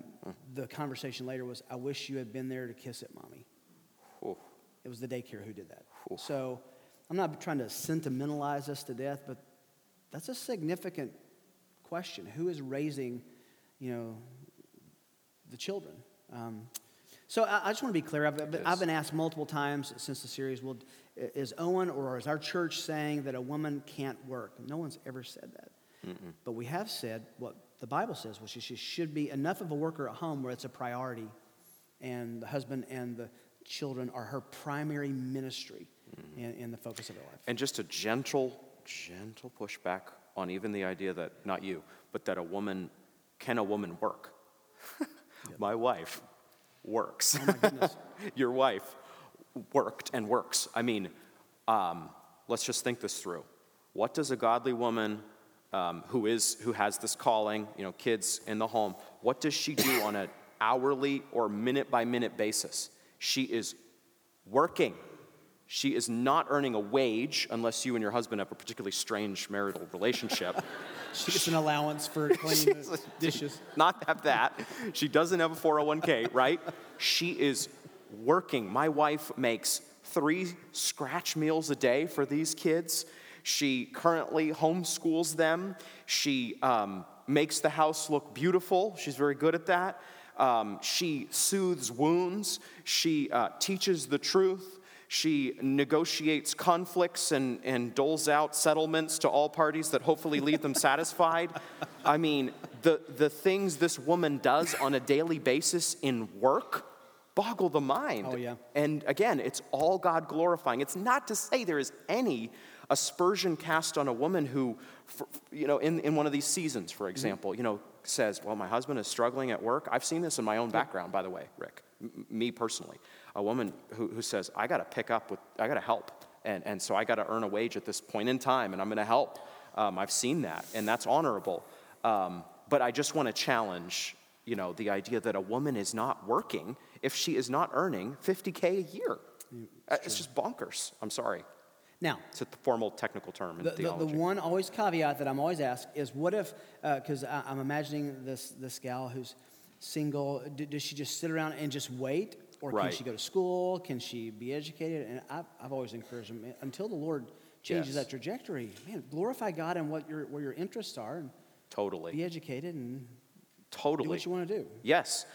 the conversation later was, "I wish you had been there to kiss it, mommy." Ooh. It was the daycare who did that. So I'm not trying to sentimentalize us to death, but that's a significant question. Who is raising, you know, the children? Um, so I, I just want to be clear. I've, been- I've been asked multiple times since the series, well, is Owen or is our church saying that a woman can't work? No one's ever said that. But we have said what the Bible says, which is she should be enough of a worker at home where it's a priority, and the husband and the children are her primary ministry and, and the focus of her life. And just a gentle, gentle pushback on even the idea that, not you, but that a woman, can a woman work? My wife works. Oh my goodness. Your wife worked and works. I mean, um, let's just think this through. What does a godly woman um, who is who has this calling, you know, kids in the home, what does she do on an hourly or minute by minute basis? She is working. She is not earning a wage unless you and your husband have a particularly strange marital relationship. She gets an allowance for cleaning the dishes. not have that. She doesn't have a 401k, right? She is working. My wife makes three scratch meals a day for these kids. She currently homeschools them. She um, makes the house look beautiful. She's very good at that. Um, she soothes wounds. She uh, teaches the truth. She negotiates conflicts and, and doles out settlements to all parties that hopefully leave them satisfied. I mean, the, the things this woman does on a daily basis in work boggle the mind. Oh, yeah. And again, it's all God glorifying. It's not to say there is any aspersion cast on a woman who, you know, in, in one of these seasons, for example, mm-hmm. you know, says, Well, my husband is struggling at work. I've seen this in my own background, by the way, Rick, M- me personally a woman who, who says, I got to pick up with, I got to help. And, and so I got to earn a wage at this point in time, and I'm going to help. Um, I've seen that, and that's honorable. Um, but I just want to challenge, you know, the idea that a woman is not working if she is not earning 50K a year. It's, it's just bonkers. I'm sorry. Now, it's a formal technical term in the, theology. The, the one always caveat that I'm always asked is what if, because uh, I'm imagining this, this gal who's single, does she just sit around and just wait? Or right. can she go to school? Can she be educated? And I've, I've always encouraged them until the Lord changes yes. that trajectory. Man, glorify God and what your where your interests are. And totally. Be educated and totally do what you want to do. Yes.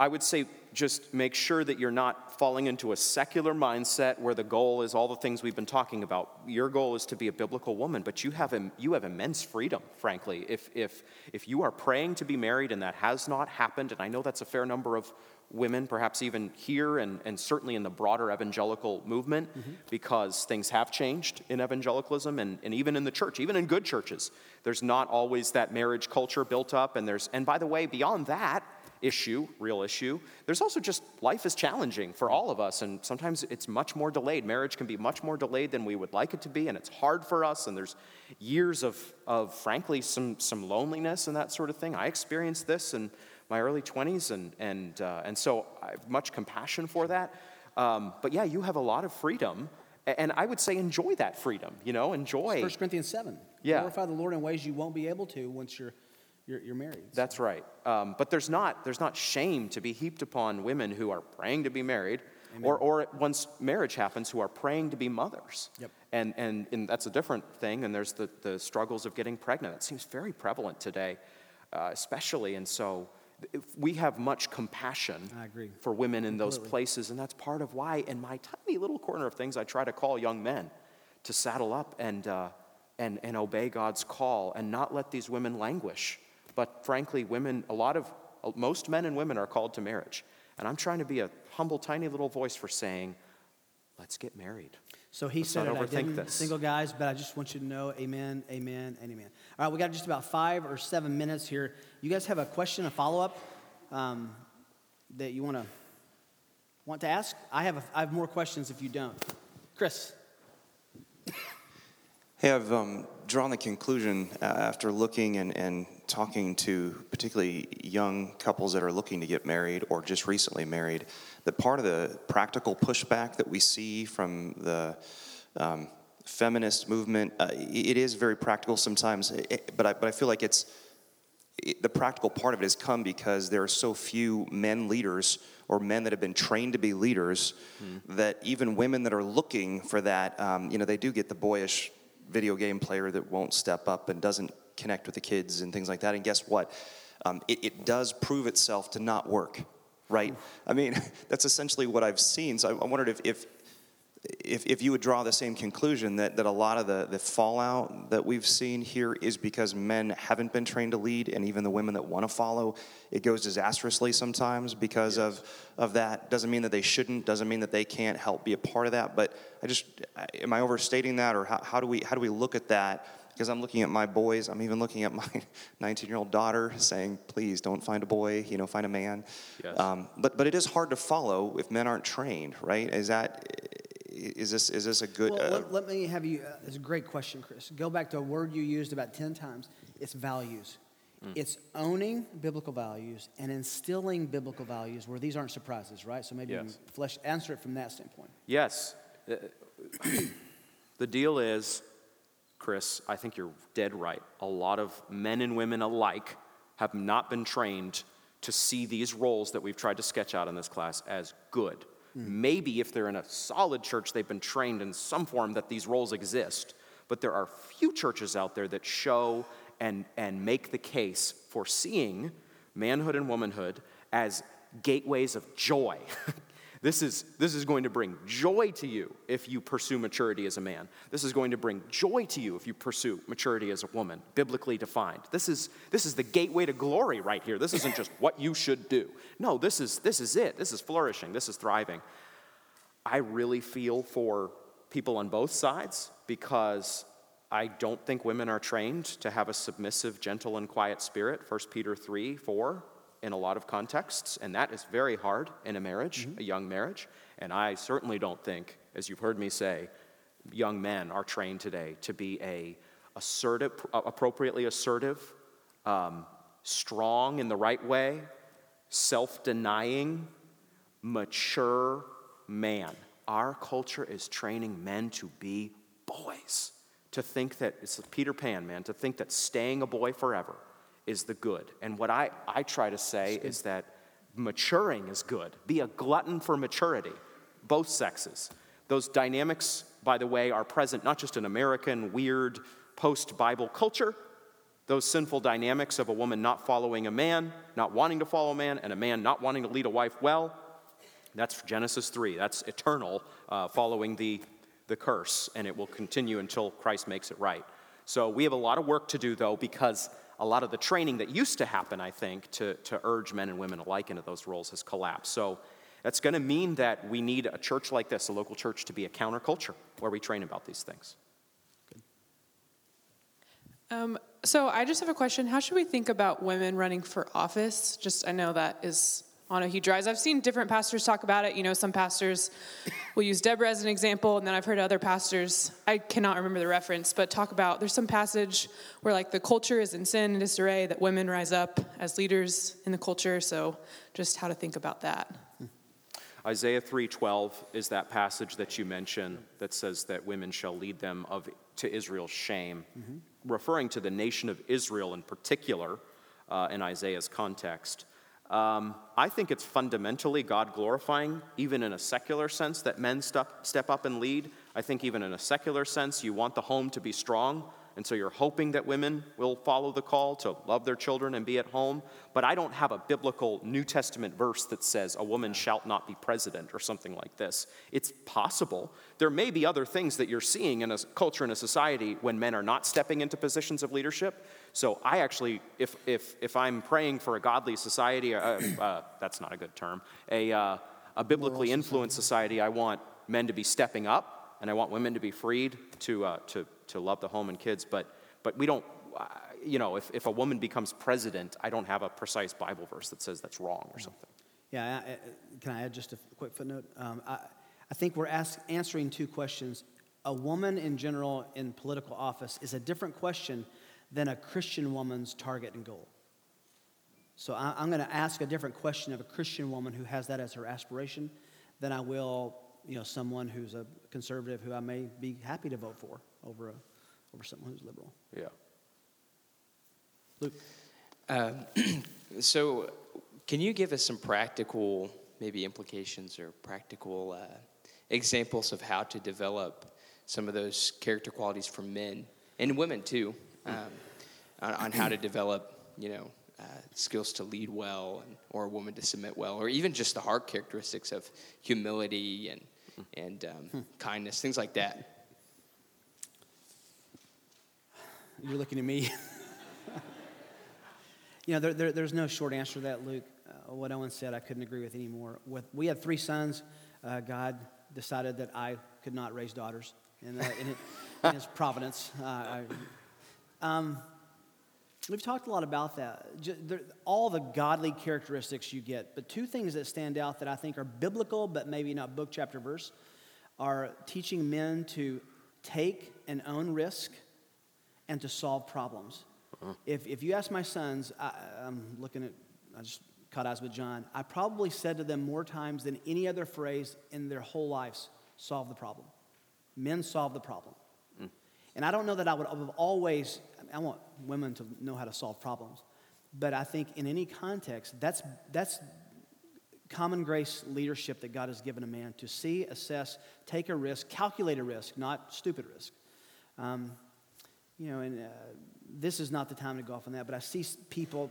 I would say just make sure that you're not falling into a secular mindset where the goal is all the things we've been talking about. Your goal is to be a biblical woman, but you have, you have immense freedom, frankly. If, if, if you are praying to be married and that has not happened, and I know that's a fair number of women, perhaps even here and, and certainly in the broader evangelical movement, mm-hmm. because things have changed in evangelicalism and, and even in the church, even in good churches. There's not always that marriage culture built up. And there's, and by the way, beyond that issue, real issue, there's also just life is challenging for all of us. And sometimes it's much more delayed. Marriage can be much more delayed than we would like it to be. And it's hard for us. And there's years of, of frankly, some, some loneliness and that sort of thing. I experienced this in my early 20s, and, and, uh, and so I have much compassion for that. Um, but yeah, you have a lot of freedom, and I would say enjoy that freedom, you know, enjoy. 1 Corinthians 7. Yeah. Glorify the Lord in ways you won't be able to once you're, you're, you're married. So. That's right. Um, but there's not, there's not shame to be heaped upon women who are praying to be married, or, or once marriage happens, who are praying to be mothers. Yep. And, and, and that's a different thing, and there's the, the struggles of getting pregnant. It seems very prevalent today, uh, especially, and so we have much compassion for women in those places, and that's part of why, in my tiny little corner of things, I try to call young men to saddle up and, uh, and, and obey God's call and not let these women languish. But frankly, women, a lot of, most men and women are called to marriage. And I'm trying to be a humble, tiny little voice for saying, let's get married. So he Let's said it, I didn't, this. single guys, but I just want you to know, amen, amen, and amen. All right, we got just about five or seven minutes here. You guys have a question, a follow-up um, that you want to want to ask? I have, a, I have more questions if you don't. Chris. Hey, I've um, drawn the conclusion uh, after looking and, and talking to particularly young couples that are looking to get married or just recently married that part of the practical pushback that we see from the um, feminist movement, uh, it is very practical sometimes, but I, but I feel like it's it, the practical part of it has come because there are so few men leaders or men that have been trained to be leaders mm. that even women that are looking for that, um, you know, they do get the boyish video game player that won't step up and doesn't connect with the kids and things like that. And guess what? Um, it, it does prove itself to not work right? I mean, that's essentially what I've seen. So I wondered if, if, if, if you would draw the same conclusion that, that a lot of the, the fallout that we've seen here is because men haven't been trained to lead, and even the women that want to follow, it goes disastrously sometimes because yes. of, of that. Doesn't mean that they shouldn't, doesn't mean that they can't help be a part of that, but I just, am I overstating that, or how, how, do, we, how do we look at that? Because I'm looking at my boys. I'm even looking at my 19 year old daughter saying, please don't find a boy, you know, find a man. Yes. Um, but, but it is hard to follow if men aren't trained, right? Is that, is this, is this a good. Well, uh, let, let, me have you, uh, it's a great question, Chris. Go back to a word you used about 10 times it's values. It's owning biblical values and instilling biblical values where these aren't surprises, right? So maybe you can flesh, answer it from that standpoint. Yes. Uh, the deal is, Chris, I think you're dead right. A lot of men and women alike have not been trained to see these roles that we've tried to sketch out in this class as good. Hmm. Maybe if they're in a solid church, they've been trained in some form that these roles exist. But there are few churches out there that show and, and make the case for seeing manhood and womanhood as gateways of joy. This is, this is going to bring joy to you if you pursue maturity as a man. This is going to bring joy to you if you pursue maturity as a woman, biblically defined. This is, this is the gateway to glory right here. This isn't just what you should do. No, this is, this is it. This is flourishing. This is thriving. I really feel for people on both sides because I don't think women are trained to have a submissive, gentle, and quiet spirit. 1 Peter 3 4 in a lot of contexts, and that is very hard in a marriage, a young marriage. And I certainly don't think, as you've heard me say, young men are trained today to be a assertive, appropriately assertive, um, strong in the right way, self-denying, mature man. Our culture is training men to be boys. To think that it's Peter Pan, man, to think that staying a boy forever is the good. And what I, I try to say is that maturing is good. Be a glutton for maturity, both sexes. Those dynamics, by the way, are present not just in American, weird, post Bible culture, those sinful dynamics of a woman not following a man, not wanting to follow a man, and a man not wanting to lead a wife well. That's Genesis 3. That's eternal, uh, following the, the curse, and it will continue until Christ makes it right. So we have a lot of work to do, though, because a lot of the training that used to happen, I think, to, to urge men and women alike into those roles has collapsed. So that's going to mean that we need a church like this, a local church, to be a counterculture where we train about these things. Um, so I just have a question. How should we think about women running for office? Just I know that is on a huge rise. I've seen different pastors talk about it. You know, some pastors will use Deborah as an example, and then I've heard other pastors, I cannot remember the reference, but talk about there's some passage where like the culture is in sin and disarray, that women rise up as leaders in the culture. So just how to think about that. Isaiah 3:12 is that passage that you mentioned that says that women shall lead them of to Israel's shame, referring to the nation of Israel in particular uh, in Isaiah's context. Um, I think it's fundamentally God glorifying, even in a secular sense, that men step, step up and lead. I think even in a secular sense, you want the home to be strong, and so you're hoping that women will follow the call to love their children and be at home. But I don't have a biblical New Testament verse that says a woman shall not be president or something like this. It's possible. There may be other things that you're seeing in a culture and a society when men are not stepping into positions of leadership. So I actually, if, if, if I'm praying for a godly society, uh, uh, that's not a good term, a, uh, a biblically influenced society, I want men to be stepping up and I want women to be freed to, uh, to, to love the home and kids. But, but we don't, uh, you know, if, if a woman becomes president, I don't have a precise Bible verse that says that's wrong or something. Yeah, I, I- can I add just a quick footnote? Um, I, I think we're ask, answering two questions. A woman in general in political office is a different question than a Christian woman's target and goal. So I, I'm going to ask a different question of a Christian woman who has that as her aspiration than I will, you know, someone who's a conservative who I may be happy to vote for over, a, over someone who's liberal. Yeah. Luke. Um, so, can you give us some practical, maybe implications or practical uh, examples of how to develop some of those character qualities for men and women too, um, on, on how to develop, you know, uh, skills to lead well, and, or a woman to submit well, or even just the heart characteristics of humility and and um, kindness, things like that. You're looking at me. you know, there, there, there's no short answer to that, Luke. Uh, what Owen said, I couldn't agree with anymore. With, we had three sons. Uh, God decided that I could not raise daughters in, uh, in, it, in His providence. Uh, I, um, we've talked a lot about that. Ju- there, all the godly characteristics you get, but two things that stand out that I think are biblical, but maybe not book, chapter, verse, are teaching men to take and own risk and to solve problems. If, if you ask my sons, I, I'm looking at, I just caught eyes with John, I probably said to them more times than any other phrase in their whole lives solve the problem. Men solve the problem. And I don't know that I would have always, I want women to know how to solve problems. But I think in any context, that's, that's common grace leadership that God has given a man to see, assess, take a risk, calculate a risk, not stupid risk. Um, you know, and uh, this is not the time to go off on that, but I see people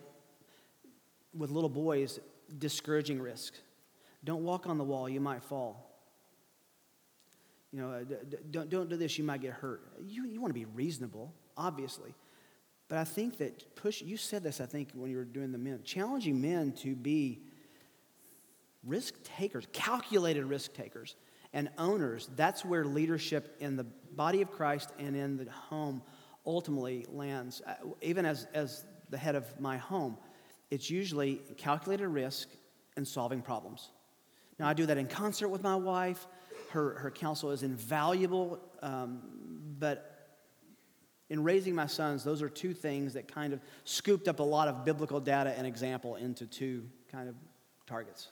with little boys discouraging risk. Don't walk on the wall, you might fall. You know, uh, don't, don't do this, you might get hurt. You, you want to be reasonable, obviously. But I think that push, you said this, I think, when you were doing the men, challenging men to be risk takers, calculated risk takers, and owners. That's where leadership in the body of Christ and in the home ultimately lands. Uh, Even as, as the head of my home, it's usually calculated risk and solving problems. Now, I do that in concert with my wife. Her, her counsel is invaluable, um, but in raising my sons, those are two things that kind of scooped up a lot of biblical data and example into two kind of targets.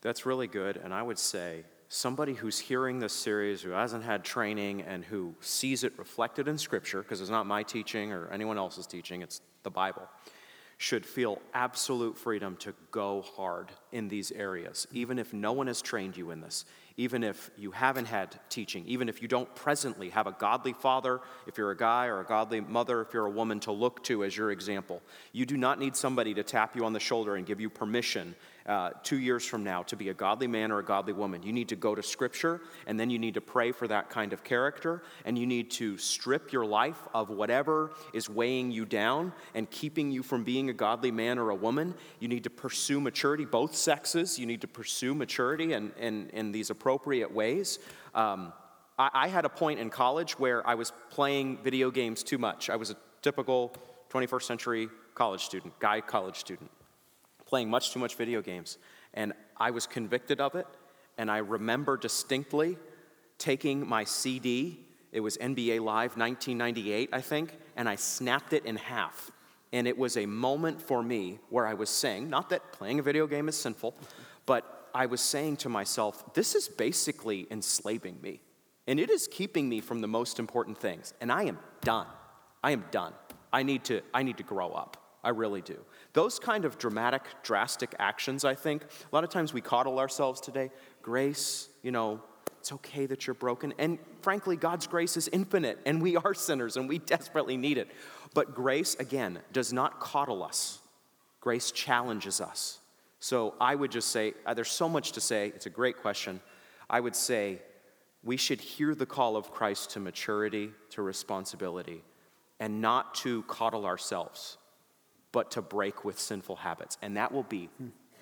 That's really good. And I would say somebody who's hearing this series, who hasn't had training, and who sees it reflected in Scripture, because it's not my teaching or anyone else's teaching, it's the Bible, should feel absolute freedom to go hard in these areas, even if no one has trained you in this, even if you haven't had teaching, even if you don't presently have a godly father, if you're a guy, or a godly mother, if you're a woman, to look to as your example. You do not need somebody to tap you on the shoulder and give you permission uh, two years from now to be a godly man or a godly woman. You need to go to Scripture, and then you need to pray for that kind of character, and you need to strip your life of whatever is weighing you down and keeping you from being a godly man or a woman. You need to pursue maturity, both sexes. You need to pursue maturity in, in, in these appropriate ways. Um, I, I had a point in college where I was playing video games too much. I was a typical 21st century college student, guy college student playing much too much video games. And I was convicted of it. And I remember distinctly taking my CD, it was NBA Live 1998, I think, and I snapped it in half. And it was a moment for me where I was saying, not that playing a video game is sinful, but I was saying to myself, this is basically enslaving me. And it is keeping me from the most important things. And I am done. I am done. I need to, I need to grow up. I really do. Those kind of dramatic, drastic actions, I think, a lot of times we coddle ourselves today. Grace, you know, it's okay that you're broken. And frankly, God's grace is infinite, and we are sinners, and we desperately need it. But grace, again, does not coddle us, grace challenges us. So I would just say, uh, there's so much to say. It's a great question. I would say we should hear the call of Christ to maturity, to responsibility, and not to coddle ourselves but to break with sinful habits. And that will be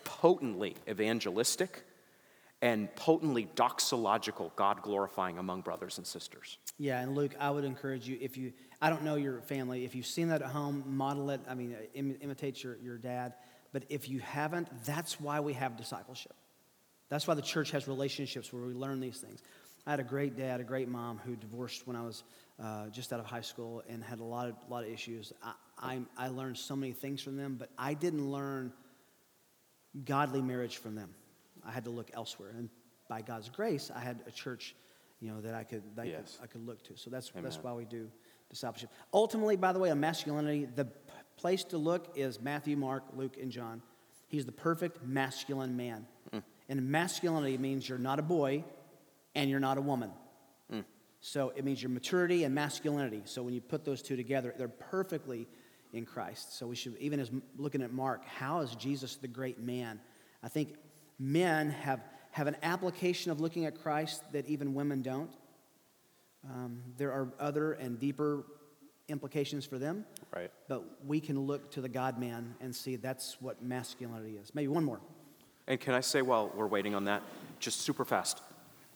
potently evangelistic and potently doxological, God glorifying among brothers and sisters. Yeah, and Luke, I would encourage you if you, I don't know your family, if you've seen that at home, model it. I mean, uh, Im- imitate your, your dad. But if you haven't, that's why we have discipleship. That's why the church has relationships where we learn these things. I had a great dad, a great mom who divorced when I was uh, just out of high school and had a lot of, lot of issues. I, I, I learned so many things from them, but I didn't learn godly marriage from them. I had to look elsewhere. And by God's grace, I had a church, you know, that I could, that I, could I could look to. So that's, Amen. that's why we do discipleship. Ultimately, by the way, on masculinity, the p- place to look is Matthew, Mark, Luke, and John. He's the perfect masculine man. And masculinity means you're not a boy and you're not a woman. So it means your maturity and masculinity. So when you put those two together, they're perfectly in Christ. So we should, even as looking at Mark, how is Jesus the great man? I think men have, have an application of looking at Christ that even women don't. Um, there are other and deeper implications for them. Right. But we can look to the God man and see that's what masculinity is. Maybe one more. And can I say while we're waiting on that, just super fast,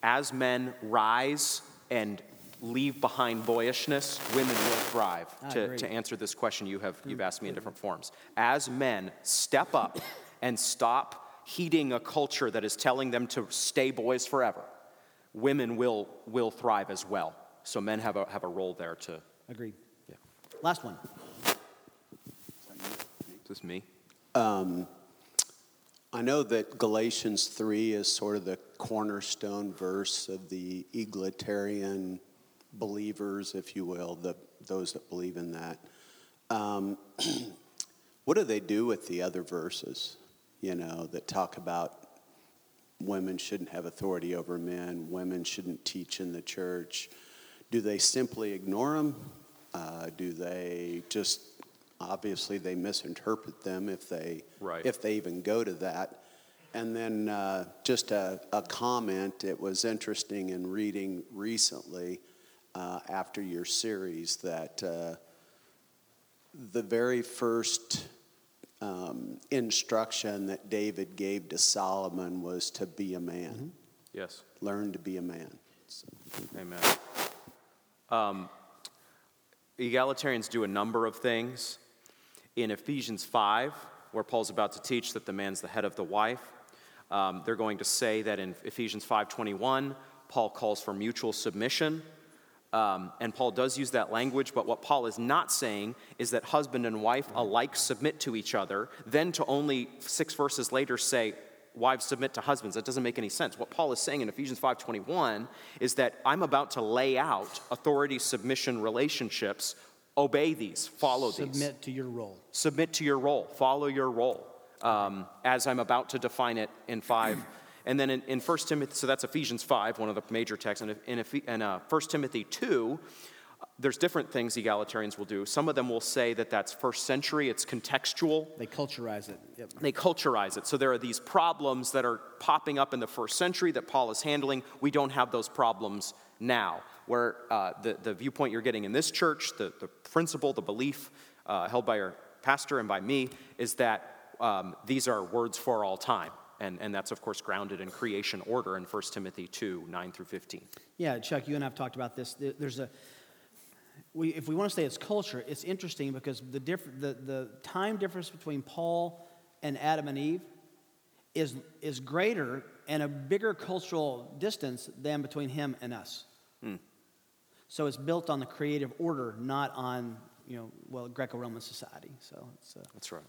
as men rise and leave behind boyishness, women will thrive. Ah, to, to answer this question you have you've hmm. asked me in different forms. As men step up and stop heeding a culture that is telling them to stay boys forever, women will will thrive as well. So men have a have a role there to Agreed. yeah. Last one. Is this me? Um, I know that Galatians 3 is sort of the cornerstone verse of the egalitarian believers, if you will, the, those that believe in that. Um, what do they do with the other verses, you know, that talk about women shouldn't have authority over men, women shouldn't teach in the church? Do they simply ignore them? Uh, do they just obviously they misinterpret them if they Right. if they even go to that? And then uh, just a, a comment. It was interesting in reading recently uh, after your series that uh, the very first um, instruction that David gave to Solomon was to be a man, Yes. learn to be a man. Amen. Um, egalitarians do a number of things. In Ephesians 5, where Paul's about to teach that the man's the head of the wife, um, they're going to say that in Ephesians 5:21, Paul calls for mutual submission. Um, and Paul does use that language, but what Paul is not saying is that husband and wife alike submit to each other, then to only six verses later say, wives submit to husbands. That doesn't make any sense. What Paul is saying in Ephesians 5:21 is that I'm about to lay out authority submission relationships. Obey these, follow these Submit to your role. submit to your role, follow your role, um, as I'm about to define it in 5. And then in, in 1 Timothy, so that's Ephesians 5, one of the major texts. And in, in uh, 1 Timothy 2, there's different things egalitarians will do. Some of them will say that that's first century, it's contextual. They culturize it. Yep. They culturize it. So there are these problems that are popping up in the first century that Paul is handling. We don't have those problems now. Where uh, the, the viewpoint you're getting in this church, the, the principle, the belief uh, held by your pastor and by me, is that um, these are words for all time. And, and that's, of course, grounded in creation order in 1 Timothy 2 9 through 15. Yeah, Chuck, you and I have talked about this. There's a, we, if we want to say it's culture, it's interesting because the, diff, the, the time difference between Paul and Adam and Eve is, is greater and a bigger cultural distance than between him and us. So it's built on the creative order, not on, you know, well, Greco-Roman society. So it's, uh, That's right.